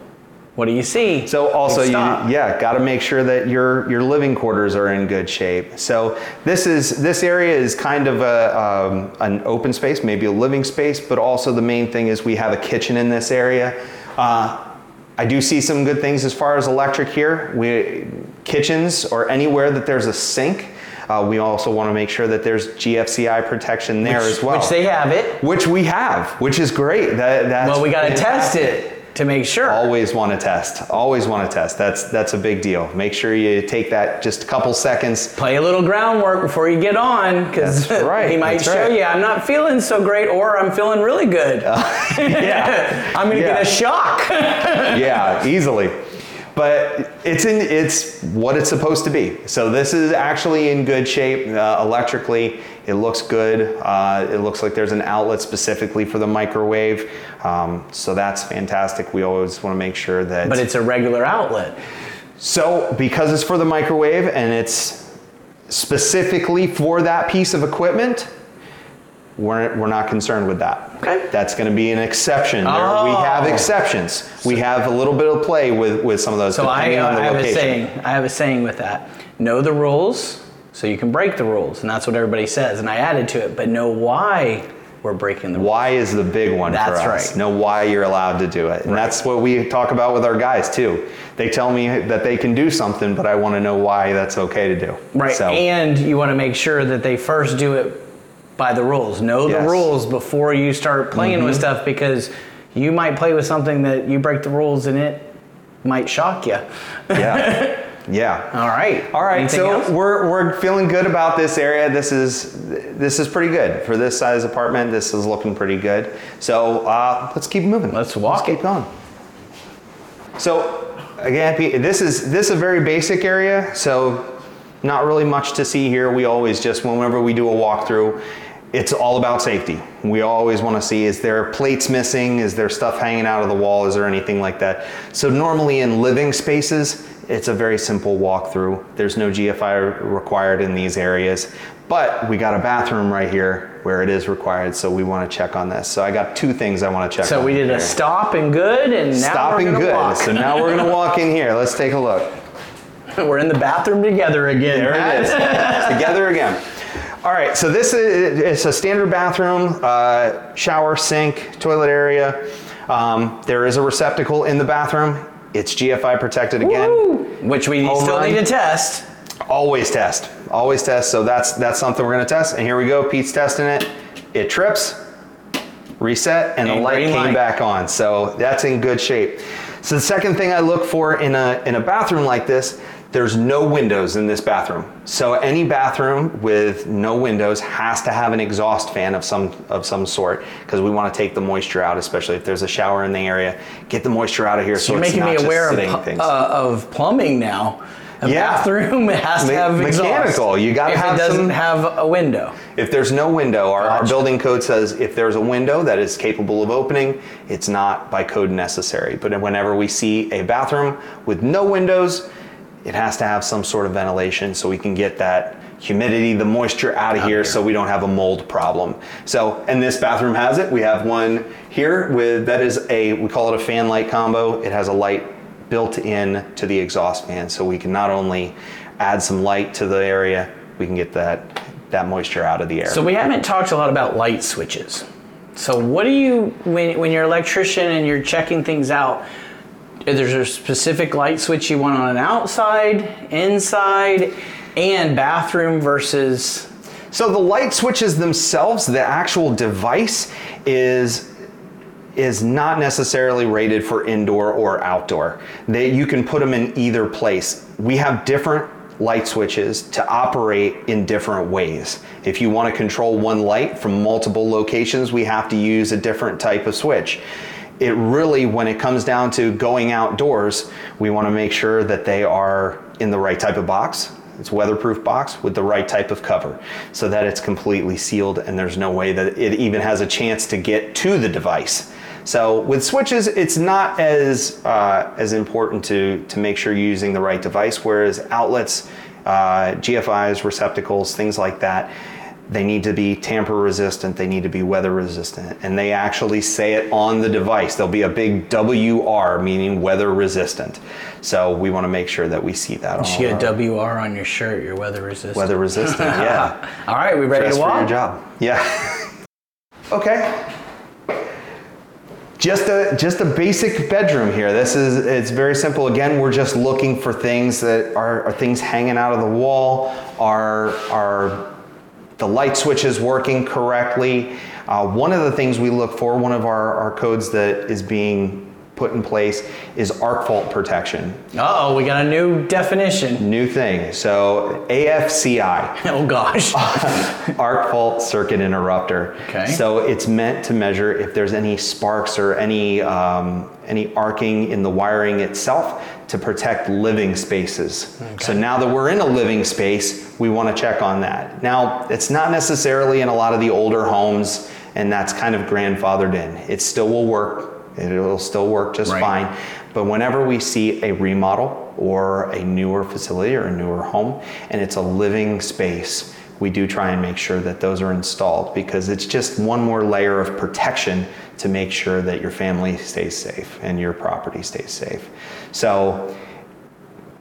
what do you see? So also, you, yeah, got to make sure that your your living quarters are in good shape. So this is this area is kind of a um, an open space, maybe a living space, but also the main thing is we have a kitchen in this area. Uh, I do see some good things as far as electric here. We kitchens or anywhere that there's a sink. Uh, we also want to make sure that there's GFCI protection there as well. Which they have it. Which we have, which is great. That, that's Well, we got to test it to make sure. Always want to test. Always want to test. That's that's a big deal. Make sure you take that just a couple seconds. play a little groundwork before you get on because right, he might that's show right. you I'm not feeling so great or I'm feeling really good. Yeah. I'm gonna Yeah. get a shock. yeah, easily. But it's in it's what it's supposed to be. So this is actually in good shape uh, electrically. It looks good. Uh, it looks like there's an outlet specifically for the microwave. Um, so that's fantastic. We always want to make sure that. but it's a regular outlet. So, because it's for the microwave and it's specifically for that piece of equipment, we're, we're not concerned with that. Okay. That's going to be an exception. There, we oh. have Oh. exceptions. we have a little bit of play with, with some of those So I, depending on the I have a saying. I have a saying with that. Know the rules so you can break the rules, and that's what everybody says. And I added to it, but know why we're breaking the rules. Why is the big one That's for us. right. Know why you're allowed to do it. And that's what we talk about with our guys too. They tell me that they can do something, but I want to know why that's okay to do. Right. So, And you want to make sure that they first do it by the rules. Know Yes. the rules before you start playing with Mhm. stuff because you might play with something that you break the rules and it might shock you. yeah. Yeah. All right. All right, Anything so else? we're, we're feeling good about this area. This is this is pretty good for this size apartment. This is looking pretty good. So uh, let's keep moving. Let's walk keep going. So again, this is this is a very basic area. So not really much to see here. We always just whenever we do a walkthrough, it's all about safety. We always want to see is there plates missing? Is there stuff hanging out of the wall? Is there anything like that? So normally in living spaces, it's a very simple walkthrough. There's no GFI required in these areas, but we got a bathroom right here where it is required. So we want to check on this. So I got two things I want to check. So we did here. a stop and good, and now Stopping we're gonna good. walk. So now we're gonna walk in here. Let's take a look. we're in the bathroom together again. There it is. Together again. All right, so this is it's a standard bathroom, uh, shower, sink, toilet area. Um, there is a receptacle in the bathroom. It's GFI protected again. Which we Home still run. need to test. Always test. Always test. So that's that's something we're gonna test. And here we go. Pete's testing it. It trips. reset, and, the light came light. back on. So that's in good shape. So the second thing I look for in a in a bathroom like this, there's no windows in this bathroom. So any bathroom with no windows has to have an exhaust fan of some of some sort because we want to take the moisture out, especially if there's a shower in the area. Get the moisture out of here. So, You're it's making not me aware of, pu- uh, of plumbing now. A Yeah. bathroom has to Me- have exhaust. mechanical. You gotta if have it doesn't some- have a window. If there's no window, our, our building code says if there's a window that is capable of opening, it's not by code necessary. But whenever we see a bathroom with no windows, it has to have some sort of ventilation so we can get that humidity, the moisture out of here so we don't have a mold problem. So, and this bathroom has it. We have one here with, that is a, we call it a fan light combo. It has a light built in to the exhaust fan so we can not only add some light to the area, we can get that that moisture out of the air. So we haven't talked a lot about light switches. So what do you when when you're an electrician and you're checking things out? Is there a specific light switch you want on an outside, inside, and bathroom versus? So the light switches themselves, the actual device is is not necessarily rated for indoor or outdoor. They, you can put them in either place. We have different light switches to operate in different ways. If you want to control one light from multiple locations, we have to use a different type of switch. It really, when it comes down to going outdoors, we want to make sure that they are in the right type of box, it's weatherproof box with the right type of cover so that it's completely sealed and there's no way that it even has a chance to get to the device. So with switches, it's not as uh, as important to to make sure you're using the right device. Whereas outlets, uh, GFIs, receptacles, things like that, they need to be tamper resistant. They need to be weather resistant, and they actually say it on the device. There'll be a big WR, meaning weather resistant. So we want to make sure that we see that on You get our WR on your shirt. You're weather resistant. weather resistant. Yeah. All right, we ready Dress to for your walk? job. Yeah. okay. Just a just a basic bedroom here. This is it's very simple. Again, we're just looking for things that are, are things hanging out of the wall. Are are the light switch is working correctly? Uh, one of the things we look for, one of our, our codes that is being put in place is arc fault protection. Uh oh, we got a new definition. New thing. So AFCI. Oh gosh. arc fault circuit interrupter. Okay. So it's meant to measure if there's any sparks or any um, any arcing in the wiring itself to protect living spaces. So now that we're in a living space, we want to check on that. Now it's not necessarily in a lot of the older homes, and that's kind of grandfathered in. It still will work. It'll still work just Right. fine. But whenever we see a remodel or a newer facility or a newer home and it's a living space, we do try and make sure that those are installed because it's just one more layer of protection to make sure that your family stays safe and your property stays safe. So,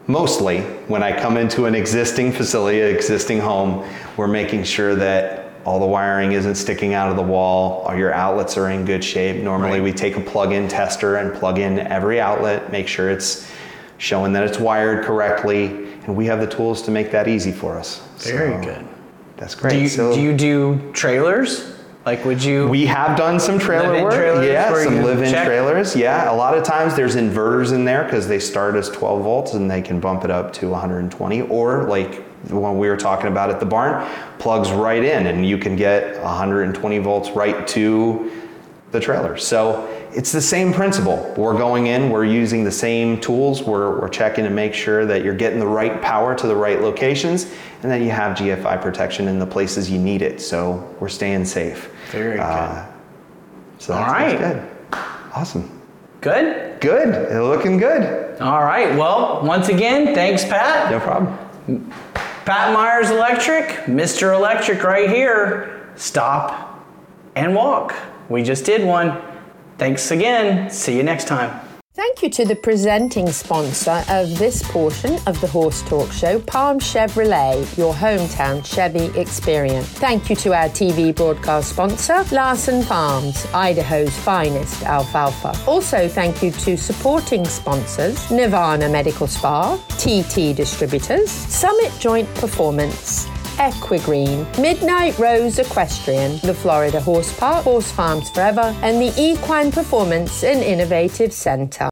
mostly when I come into an existing facility, an existing home, we're making sure that all the wiring isn't sticking out of the wall, all your outlets are in good shape. Normally, we take a plug-in tester and plug in every outlet, make sure it's showing that it's wired correctly, and we have the tools to make that easy for us. Very So, good. That's great. Do you, So- do you do trailers? Like, would you? we have done some trailer work. yeah, some live-in check? trailers. Yeah, a lot of times there's inverters in there because they start as 12 volts and they can bump it up to 120. Or like the one we were talking about at the barn, plugs right in and you can get 120 volts right to the trailer. So it's the same principle. We're going in, we're using the same tools, we're, we're checking to make sure that you're getting the right power to the right locations and that you have GFI protection in the places you need it. So we're staying safe. Very Uh, so All that's, right. that's good. Awesome. good. Good. Looking good. All right. Well, once again, thanks, Pat. No problem. Pat Myers Electric, Mr. Electric right here. Stop and walk. We just did one. Thanks again. See you next time. Thank you to the presenting sponsor of this portion of the Horse Talk Show, Palm Chevrolet, your hometown Chevy experience. Thank you to our TV broadcast sponsor, Larson Farms, Idaho's finest alfalfa. Also, thank you to supporting sponsors, Nirvana Medical Spa, TT Distributors, Summit Joint Performance, Equigreen, Midnight Rose Equestrian, the Florida Horse Park, Horse Farms Forever, and the Equine Performance and Innovative Center.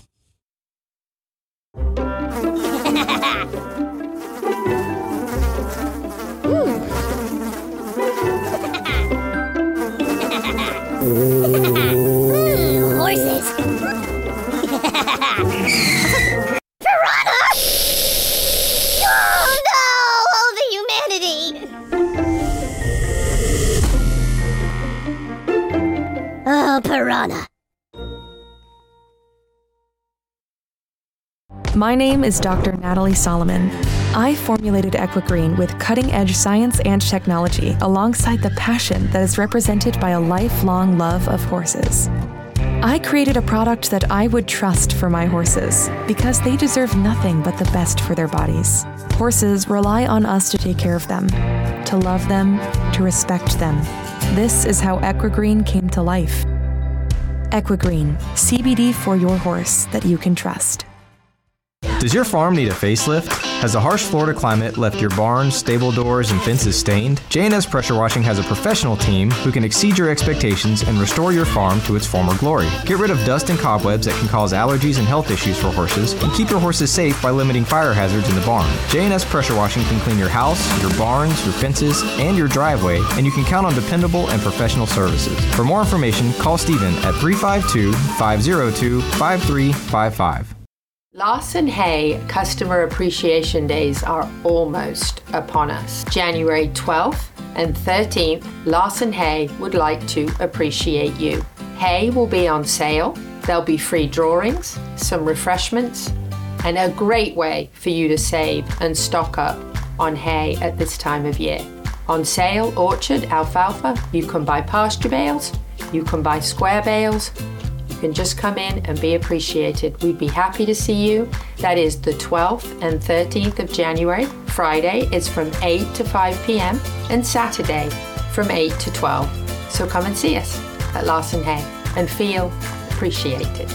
Piranha. My name is Dr. Natalie Solomon. I formulated Equigreen with cutting edge science and technology alongside the passion that is represented by a lifelong love of horses. I created a product that I would trust for my horses because they deserve nothing but the best for their bodies. Horses rely on us to take care of them, to love them, to respect them. This is how Equigreen came to life. Equigreen, CBD for your horse that you can trust. Does your farm need a facelift? Has the harsh Florida climate left your barns, stable doors, and fences stained? J&S Pressure Washing has a professional team who can exceed your expectations and restore your farm to its former glory. Get rid of dust and cobwebs that can cause allergies and health issues for horses, and keep your horses safe by limiting fire hazards in the barn. J&S Pressure Washing can clean your house, your barns, your fences, and your driveway, and you can count on dependable and professional services. For more information, call Stephen at 352 502 5355. Larson Hay Customer Appreciation Days are almost upon us. January 12th and 13th, Larson Hay would like to appreciate you. Hay will be on sale. There'll be free drawings, some refreshments, and a great way for you to save and stock up on hay at this time of year. On sale, orchard, alfalfa, you can buy pasture bales, you can buy square bales, can just come in and be appreciated. We'd be happy to see you. That is the 12th and 13th of January. Friday is from 8 to 5 p.m. and Saturday from 8 to 12. So come and see us at Larson Hay and feel appreciated.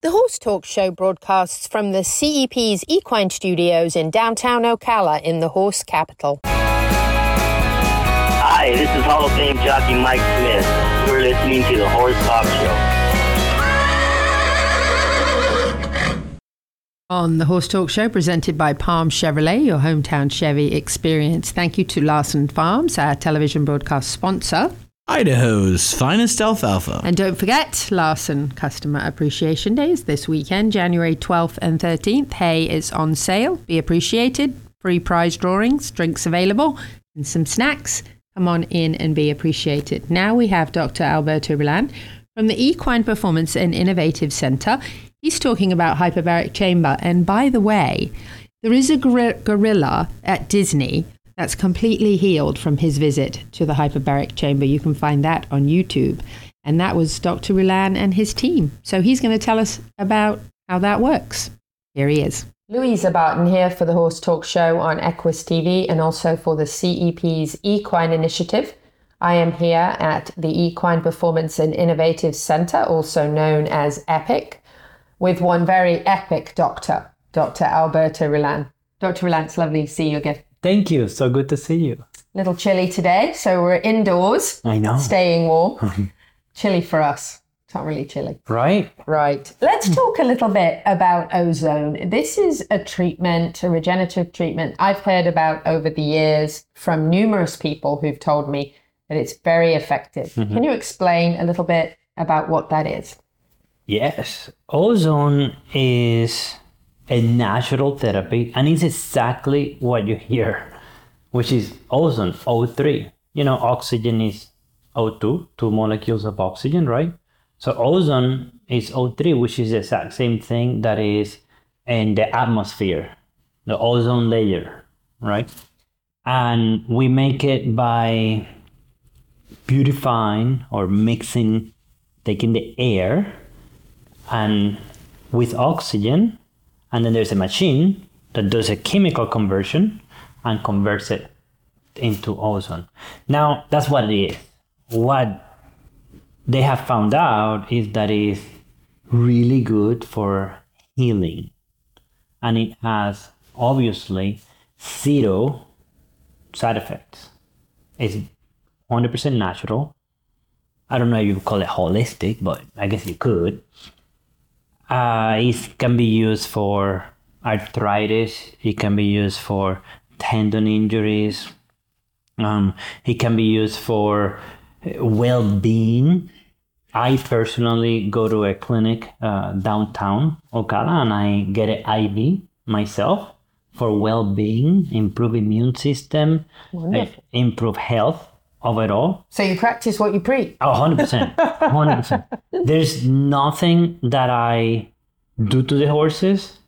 The Horse Talk Show broadcasts from the CEP's Equine Studios in downtown Ocala in the horse capital. Hi, this is Hall of Fame jockey Mike Smith. You're listening to the Horse Talk Show. On the Horse Talk Show, presented by Palm Chevrolet, your hometown Chevy experience. Thank you to Larson Farms, our television broadcast sponsor. Idaho's finest alfalfa. And don't forget, Larson Customer Appreciation Days this weekend, January 12th and 13th. Hay is on sale. Be appreciated. Free prize drawings, drinks available, and some snacks. Come on in and be appreciated. Now we have Dr. Alberto Rullan from the Equine Performance and Innovative Center. He's talking about hyperbaric chamber. And by the way, there is a gor- gorilla at Disney that's completely healed from his visit to the hyperbaric chamber. You can find that on YouTube. And that was Dr. Rullan and his team. So he's going to tell us about how that works. Here he is. Louisa Barton here for the Horse Talk Show on Equus TV and also for the CEP's Equine Initiative. I am here at the Equine Performance and Innovative Center, also known as EPIC, with one very epic doctor, Dr. Alberto Rullan. Dr. Rullan, it's lovely to see you again. Thank you. So good to see you. little chilly today, so we're indoors, I know. staying warm. chilly for us. It's not really chilly. Right? Right. Let's talk a little bit about ozone. This is a treatment, a regenerative treatment I've heard about over the years from numerous people who've told me that it's very effective. Mhm. Can you explain a little bit about what that is? Yes. Ozone is a natural therapy and it's exactly what you hear, which is ozone, O3. You know, oxygen is O2, two molecules of oxygen, right? So ozone is O3, which is the exact same thing that is in the atmosphere, the ozone layer, right? And we make it by beautifying or mixing taking the air and with oxygen, and then there's a machine that does a chemical conversion and converts it into ozone. Now, that's what it is. What they have found out is that it's really good for healing. And it has obviously zero side effects. It's 100% natural. I don't know if you call it holistic, but I guess you could. Uh, it can be used for arthritis. It can be used for tendon injuries. Um, it can be used for well-being. I personally go to a clinic uh, downtown Ocala and I get an IV myself for well-being, improve immune system, Wonderful. uh, improve health overall. So you practice what you preach. Oh, 100%. 100%. There's nothing that I do to the horses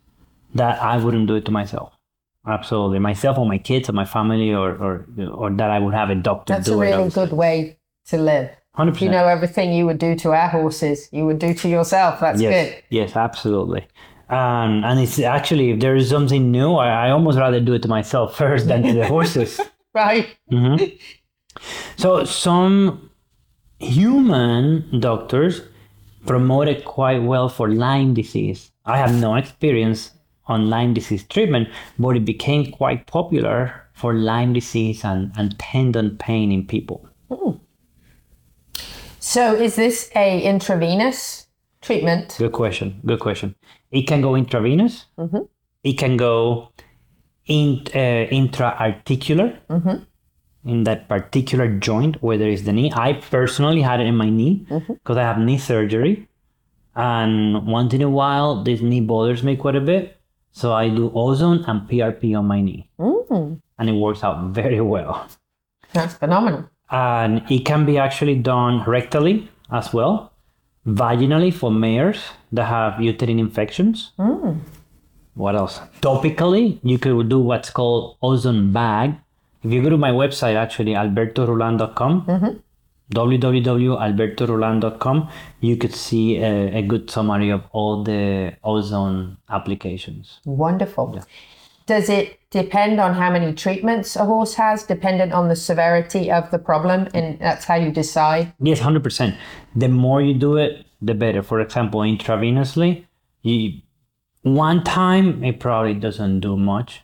that I wouldn't do it to myself. Absolutely. Myself or my kids or my family or, or, or that I would have a doctor That's do a really good way to live. 100%. You know everything you would do to our horses, you would do to yourself. That's yes, good. Yes, absolutely. Um, and it's actually, if there is something new, I, I almost rather do it to myself first than to the horses. Right. hmm So some human doctors promote it quite well for Lyme disease. I have no experience on Lyme disease treatment, but it became quite popular for Lyme disease and, and tendon pain in people. So is this a intravenous treatment? Good question. Good question. It can go intravenous. Mhm. It can go in, uh, intra-articular Mhm. in that particular joint where there is the knee. I personally had it in my knee because I have knee surgery, and once in a while this knee bothers me quite a bit. So I do ozone and PRP on my knee, Mm, and it works out very well. that's phenomenal. And it can be actually done rectally as well, vaginally for mares that have uterine infections. Mm. What else? Topically, you could do what's called ozone bag. If you go to my website, actually, albertorullan.com, Mhm. www.albertorullan.com, you could see a, a good summary of all the ozone applications. Wonderful. Does it depend on how many treatments a horse has, dependent on the severity of the problem? And that's how you decide? Yes, hundred percent. The more you do it, the better. For example, intravenously, you one time it probably doesn't do much.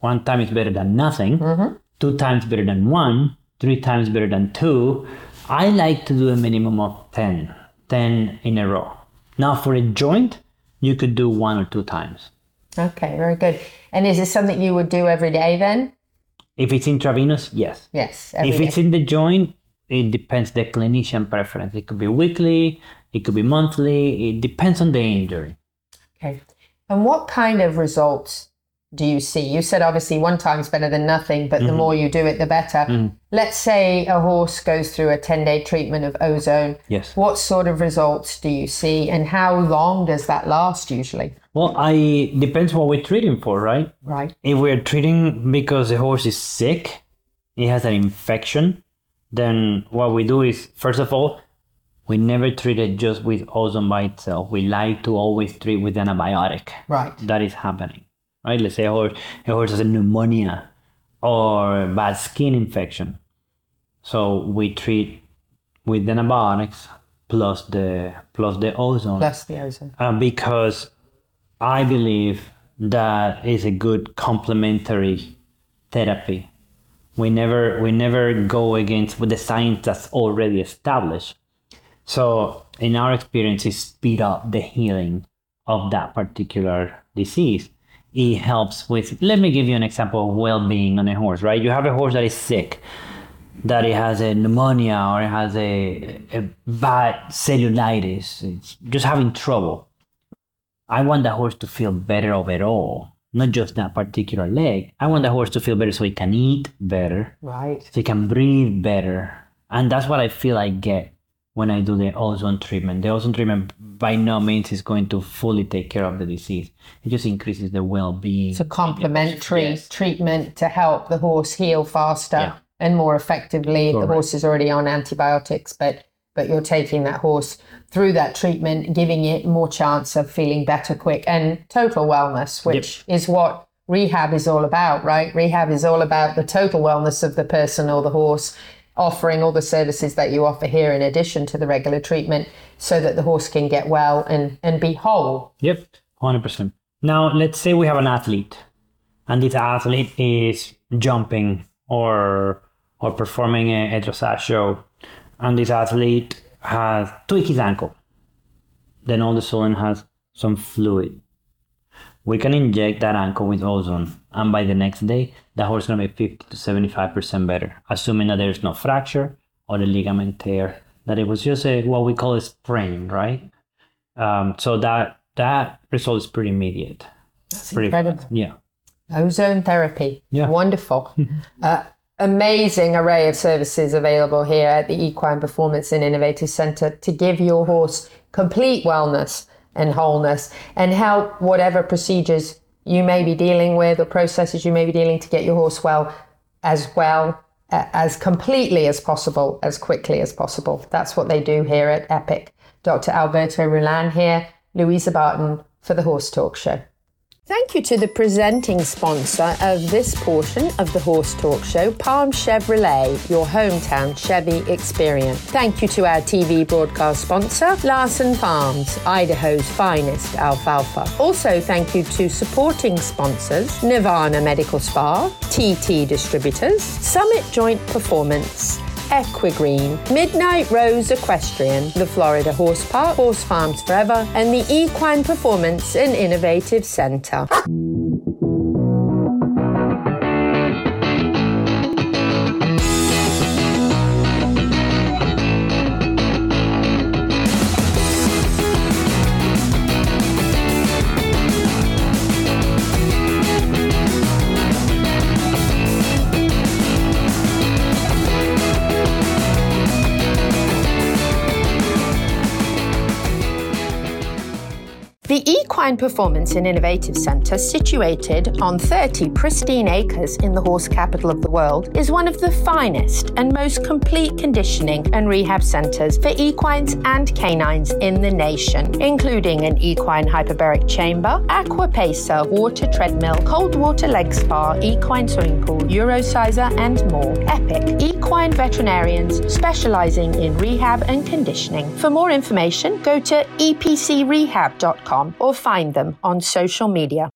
One time is better than nothing. Mm-hmm. Two times better than one. Three times better than two. I like to do a minimum of 10, 10 in a row. Now for a joint, you could do one or two times. Okay, very good. And is this something you would do every day then? If it's intravenous, yes. Yes. Every if day. it's in the joint, it depends the clinician preference. It could be weekly, it could be monthly. It depends on the injury. Okay. And what kind of results do you see? You said obviously one time's better than nothing, but the Mhm. more you do it, the better. Mhm. Let's say a horse goes through a 10 day treatment of ozone. Yes. What sort of results do you see, and how long does that last usually? Well, I depends what we're treating for, right? Right. If we're treating because the horse is sick, it has an infection, then what we do is first of all, we never treat it just with ozone by itself. We like to always treat with antibiotic. Right. That is happening, right? Let's say a horse, a horse has a pneumonia or a bad skin infection. So we treat with antibiotics plus the plus the ozone. Plus the ozone. Uh, because I believe that is a good complementary therapy. We never we never go against with the science that's already established. So in our experience, it speed up the healing of that particular disease. It helps with. Let me give you an example of well-being on a horse. Right, you have a horse that is sick, that it has a pneumonia or it has a, a bad cellulitis. It's just having trouble. I want the horse to feel better overall, not just that particular leg. I want the horse to feel better so he can eat better, Right. so he can breathe better. And that's what I feel I get when I do the ozone treatment. The ozone treatment by no means is going to fully take care of the disease. It just increases the well-being. It's a complementary treatment to help the horse heal faster Yeah. and more effectively. if The horse is already on antibiotics, but but you're taking that horse through that treatment, giving it more chance of feeling better quick and total wellness, which is what rehab is all about, right? Rehab is all about the total wellness of the person or the horse, offering all the services that you offer here in addition to the regular treatment so that the horse can get well and, and be whole. Yep, 100%. Now, let's say we have an athlete, and this athlete is jumping or or performing a, a dressage show, and this athlete has tweaked his ankle. Then all of a sudden has some fluid. We can inject that ankle with ozone, and by the next day, the horse is gonna be 50 to 75% better, assuming that there's no fracture or the ligament tear. That it was just a what we call a sprain, right? Um, so that that result is pretty immediate. That's Pretty- incredible. Yeah. Ozone therapy. Yeah. Wonderful. uh, amazing array of services available here at the Equine Performance and Innovative Center to give your horse complete wellness and wholeness and help whatever procedures you may be dealing with or processes you may be dealing to get your horse well as well as completely as possible as quickly as possible. That's what they do here at epic. Dr alberto rullan here louisa barton for the horse talk show Thank you to the presenting sponsor of this portion of the Horse Talk Show, Palm Chevrolet, your hometown Chevy experience. Thank you to our TV broadcast sponsor, Larson Farms, Idaho's finest alfalfa. Also, thank you to supporting sponsors, Nirvana Medical Spa, TT Distributors, Summit Joint Performance, Equigreen, Midnight Rose Equestrian, the Florida Horse Park, Horse Farms Forever, and the Equine Performance and Innovative Center. The Equine Performance and Innovative Centre, situated on 30 pristine acres in the horse capital of the world, is one of the finest and most complete conditioning and rehab centres for equines and canines in the nation, including an equine hyperbaric chamber, aqua pacer, water treadmill, cold water leg spa, equine swimming pool, Eurosizer, and more. Epic equine veterinarians specialising in rehab and conditioning. For more information, go to epcrehab.com or find them on social media.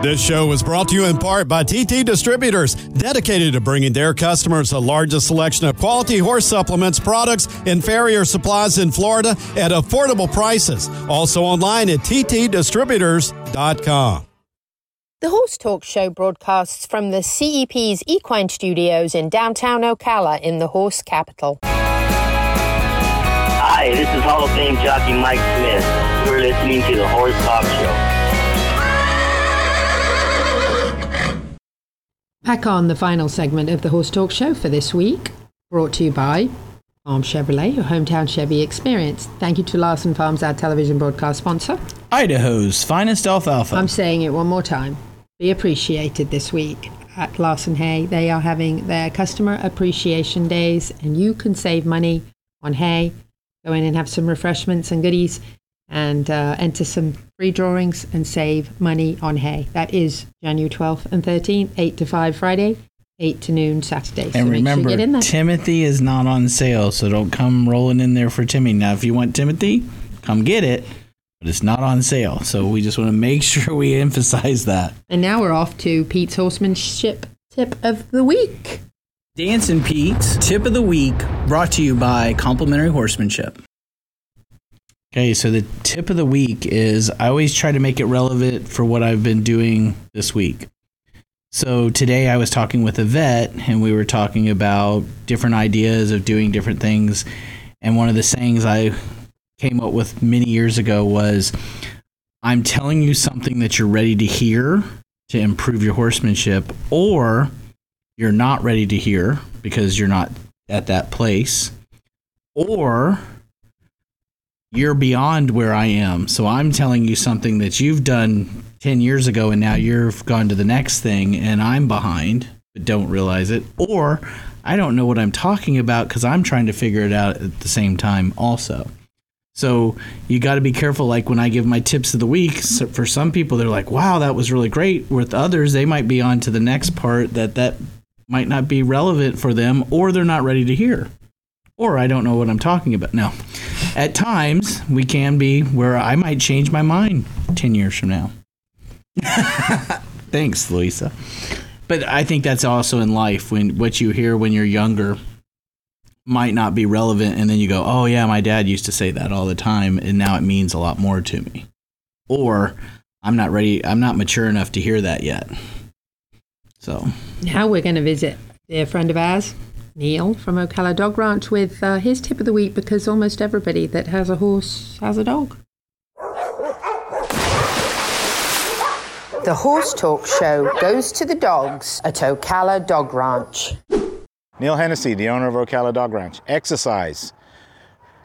This show was brought to you in part by TT Distributors, dedicated to bringing their customers the largest selection of quality horse supplements, products, and farrier supplies in Florida at affordable prices. Also online at ttdistributors.com. The Horse Talk Show broadcasts from the CEP's Equine Studios in downtown Ocala in the horse capital. Hi, this is Hall of Fame jockey Mike Smith. You're listening to the Horse Talk Show. Back on the final segment of the Horse Talk Show for this week, brought to you by Palm Chevrolet, your hometown Chevy experience. Thank you to Larson Farms, our television broadcast sponsor. Idaho's finest alfalfa. I'm saying it one more time. Be appreciated this week at Larson Hay. They are having their customer appreciation days, and you can save money on hay. Go in and have some refreshments and goodies and uh, enter some free drawings and save money on hay. That is January 12th and 13th, 8 to 5 Friday, 8 to noon Saturday. And make sure you remember, get in there. Timothy is not on sale, so don't come rolling in there for Timmy. Now, if you want Timothy, come get it, but it's not on sale. So we just want to make sure we emphasize that. and now we're off to Pete's Horsemanship tip of the week. Dancing Pete's tip of the week brought to you by Complimentary Horsemanship. Okay, so the tip of the week is I always try to make it relevant for what I've been doing this week. So today I was talking with a vet and we were talking about different ideas of doing different things. And one of the sayings I came up with many years ago was I'm telling you something that you're ready to hear to improve your horsemanship, or you're not ready to hear because you're not at that place, or you're beyond where I am. So I'm telling you something that you've done 10 years ago and now you've gone to the next thing and I'm behind but don't realize it. Or I don't know what I'm talking about because I'm trying to figure it out at the same time, also. So you got to be careful. Like when I give my tips of the week, so for some people, they're like, wow, that was really great. With others, they might be on to the next part that that might not be relevant for them or they're not ready to hear. Or I don't know what I'm talking about. No. At times, we can be where I might change my mind 10 years from now. Thanks, Louisa. But I think that's also in life when what you hear when you're younger might not be relevant and then you go, "Oh yeah, my dad used to say that all the time and now it means a lot more to me." Or I'm not ready, I'm not mature enough to hear that yet. So, Now we're going to visit a friend of ours, Neil from Ocala Dog Ranch, with uh, his tip of the week because almost everybody that has a horse has a dog. The Horse Talk Show goes to the dogs at Ocala Dog Ranch. Neil Hennessy, the owner of Ocala Dog Ranch. Exercise.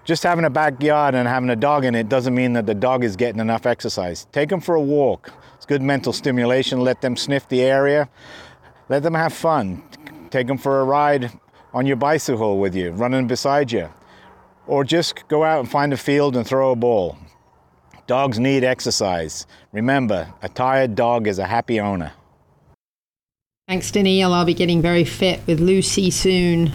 Just having a backyard and having a dog in it doesn't mean that the dog is getting enough exercise. Take them for a walk. It's good mental stimulation. Let them sniff the area. Let them have fun. Take them for a ride on your bicycle with you, running beside you. Or just go out and find a field and throw a ball. Dogs need exercise. Remember, a tired dog is a happy owner. Thanks to Neil, I'll be getting very fit with Lucy soon.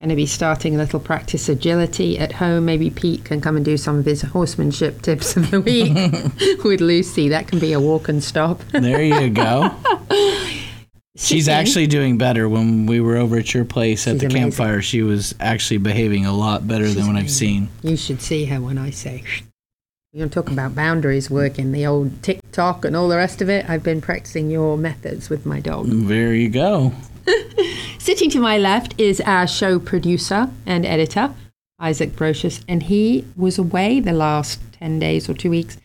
Going to be starting a little practice agility at home. Maybe Pete can come and do some of his horsemanship tips of the week with Lucy. That can be a walk and stop. there you go. She's actually doing better. When we were over at your place at She's the amazing. campfire, she was actually behaving a lot better than what I've seen. You should see her when I say. You're going to talk about boundaries working, the old TikTok and all the rest of it. I've been practicing your methods with my dog. There you go. Sitting to my left is our show producer and editor, Isaac Brocious, and he was away the last 10 days or two weeks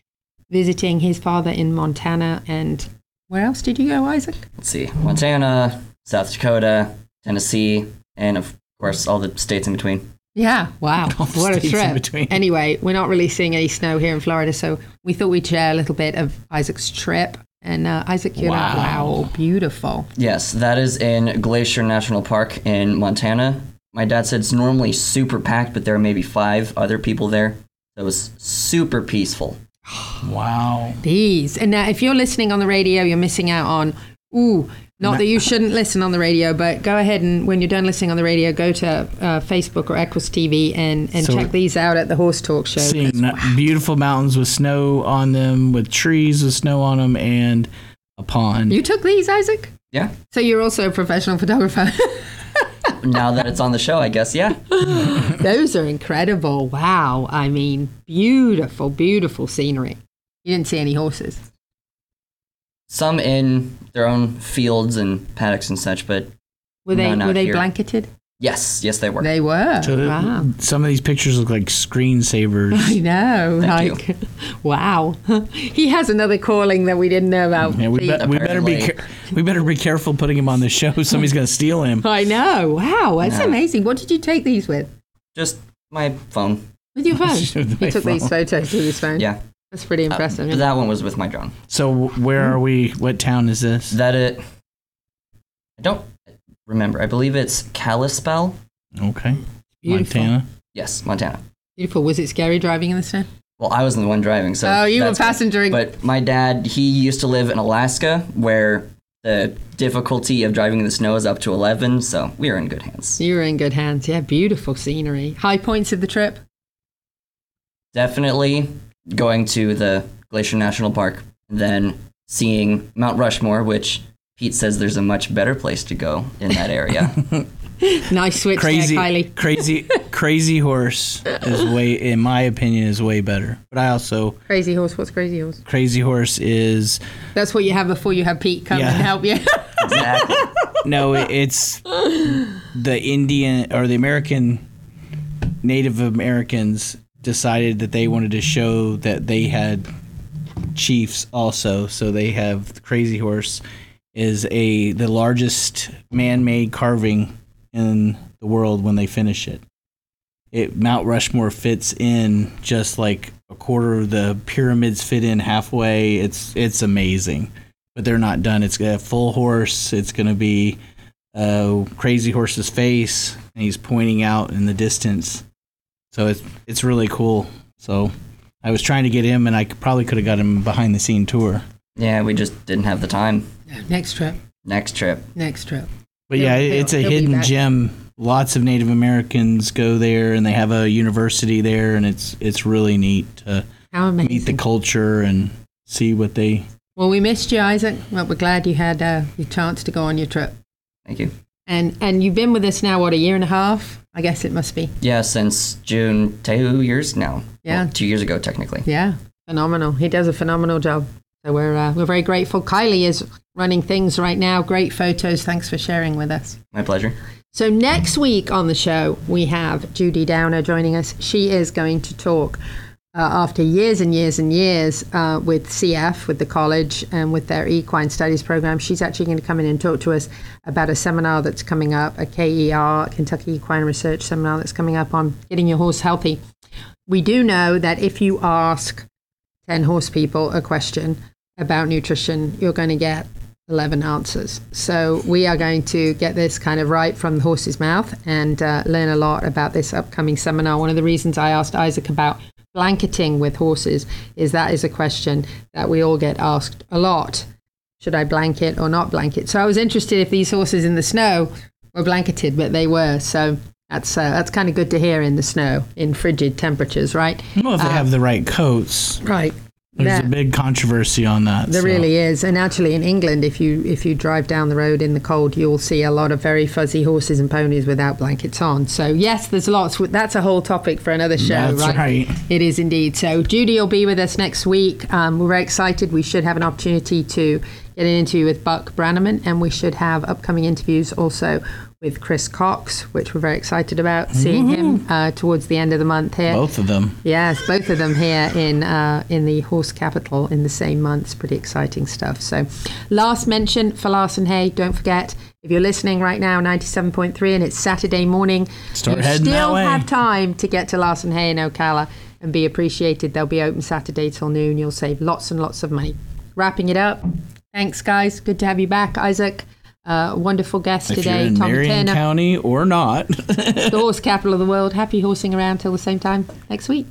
visiting his father in Montana. And where else did you go, Isaac? Let's see, Montana, South Dakota, Tennessee, and of course all the states in between. Yeah, wow. the What a states in trip. between. Anyway, we're not really seeing any snow here in Florida, so we thought we'd share a little bit of Isaac's trip. And uh, Isaac, you're like, wow, beautiful. Yes, that is in Glacier National Park in Montana. My dad said it's normally super packed, but there are maybe five other people there. So it was super peaceful. Wow. These. And now, if you're listening on the radio, you're missing out on, ooh, not that you shouldn't listen on the radio, but go ahead and when you're done listening on the radio, go to uh, Facebook or Equus TV and, and So- check these out at the Horse Talk Show. Seeing n- beautiful mountains with snow on them, with trees with snow on them, and a pond. You took these, Isaac? Yeah. So you're also a professional photographer. now that it's on the show, I guess, yeah. Those are incredible. Wow. I mean, beautiful, beautiful scenery. You didn't see any horses. Some in their own fields and paddocks and such, but Were they out were they here. blanketed? Yes, yes, they were. They were. So wow. Some of these pictures look like screensavers. I know. Thank like, wow. he has another calling that we didn't know about. Yeah, we, be- we better be care- we better be careful putting him on the show. Somebody's gonna steal him. I know. Wow. That's Yeah. amazing. What did you take these with? Just my phone. With your phone? With my you took these phone. photos with his phone? Yeah. That's pretty Uh, impressive. but that one was with my drone. So where are we? What town is this? That it. I don't remember. I believe it's Kalispell. Okay. Beautiful. Montana. Yes, Montana. Beautiful. Was it scary driving in the snow? Well, I wasn't the one driving, so. Oh, you were that's good. passengering. But my dad, he used to live in Alaska, where the difficulty of driving in the snow is up to 11, so we are in good hands. You were in good hands. Yeah, beautiful scenery. High points of the trip? Definitely going to the Glacier National Park, then seeing Mount Rushmore, which Pete says there's a much better place to go in that area. Nice switch Crazy, there, Kylie. crazy, crazy horse is way, in my opinion, is way better. But I also Crazy horse. What's crazy horse? crazy horse is That's what you have before you have Pete come Yeah. and help you. exactly. no, it's the Indian or the American Native Americans decided that they wanted to show that they had chiefs also. So they have Crazy Horse is a the largest man-made carving in the world when they finish it. It Mount Rushmore fits in just like a quarter of the pyramids fit in halfway. It's it's amazing. But they're not done. It's a full horse. It's going to be uh, Crazy Horse's face, and he's pointing out in the distance. So it's it's really cool. So I was trying to get him, and I probably could have got him behind the scene tour. Yeah, we just didn't have the time. Next trip. Next trip. Next trip. But He'll- yeah, he'll- it's a he'll hidden gem. Lots of Native Americans go there, and they have a university there, and it's it's really neat to meet the culture and see what they. Well, we missed you, Isaac. Well, we're glad you had uh, your chance to go on your trip. Thank you. And and you've been with us now, what, a year and a half? I guess it must be. Yeah, since June, two years now. Yeah. Well, two years ago, technically. Yeah, phenomenal. He does a phenomenal job. So we're uh, we're very grateful. Kylie is running things right now. Great photos. Thanks for sharing with us. My pleasure. So next week on the show we have Judy Downer joining us. She is going to talk uh, after years and years and years uh, with CF, with the college, and with their equine studies program. She's actually going to come in and talk to us about a seminar that's coming up, a KER, Kentucky Equine Research Seminar that's coming up on getting your horse healthy. We do know that if you ask 10 horse people a question about nutrition, you're going to get 11 answers. So we are going to get this kind of right from the horse's mouth and uh, learn a lot about this upcoming seminar. One of the reasons I asked Isaac about blanketing with horses is that is a question that we all get asked a lot. Should I blanket or not blanket? So I was interested if these horses in the snow were blanketed, but they were. So that's uh, that's kind of good to hear in the snow in frigid temperatures, right? Well, if they Uh, have the right coats, right. There's a big controversy on that. There so. really is, and actually in England, if you if you drive down the road in the cold, you'll see a lot of very fuzzy horses and ponies without blankets on. So yes, there's lots. That's a whole topic for another show, That's right? right. It is indeed. So Judy will be with us next week. Um, we're very excited. We should have an opportunity to get an interview with Buck Brannaman, and we should have upcoming interviews also with Chris Cox, which we're very excited about seeing him uh, towards the end of the month here. Both of them. Yes, both of them here in uh, in the horse capital in the same month. Pretty exciting stuff. So, last mention for Larson Hay. Don't forget if you're listening right now, ninety-seven point three, and it's Saturday morning. Start you still have time to get to Larson Hay in Ocala and be appreciated. They'll be open Saturday till noon. You'll save lots and lots of money. Wrapping it up. Thanks, guys. Good to have you back, Isaac. Uh, wonderful guest If today, in Tommy Marion Turner, County or not. the horse capital of the world. Happy horsing around till the same time next week.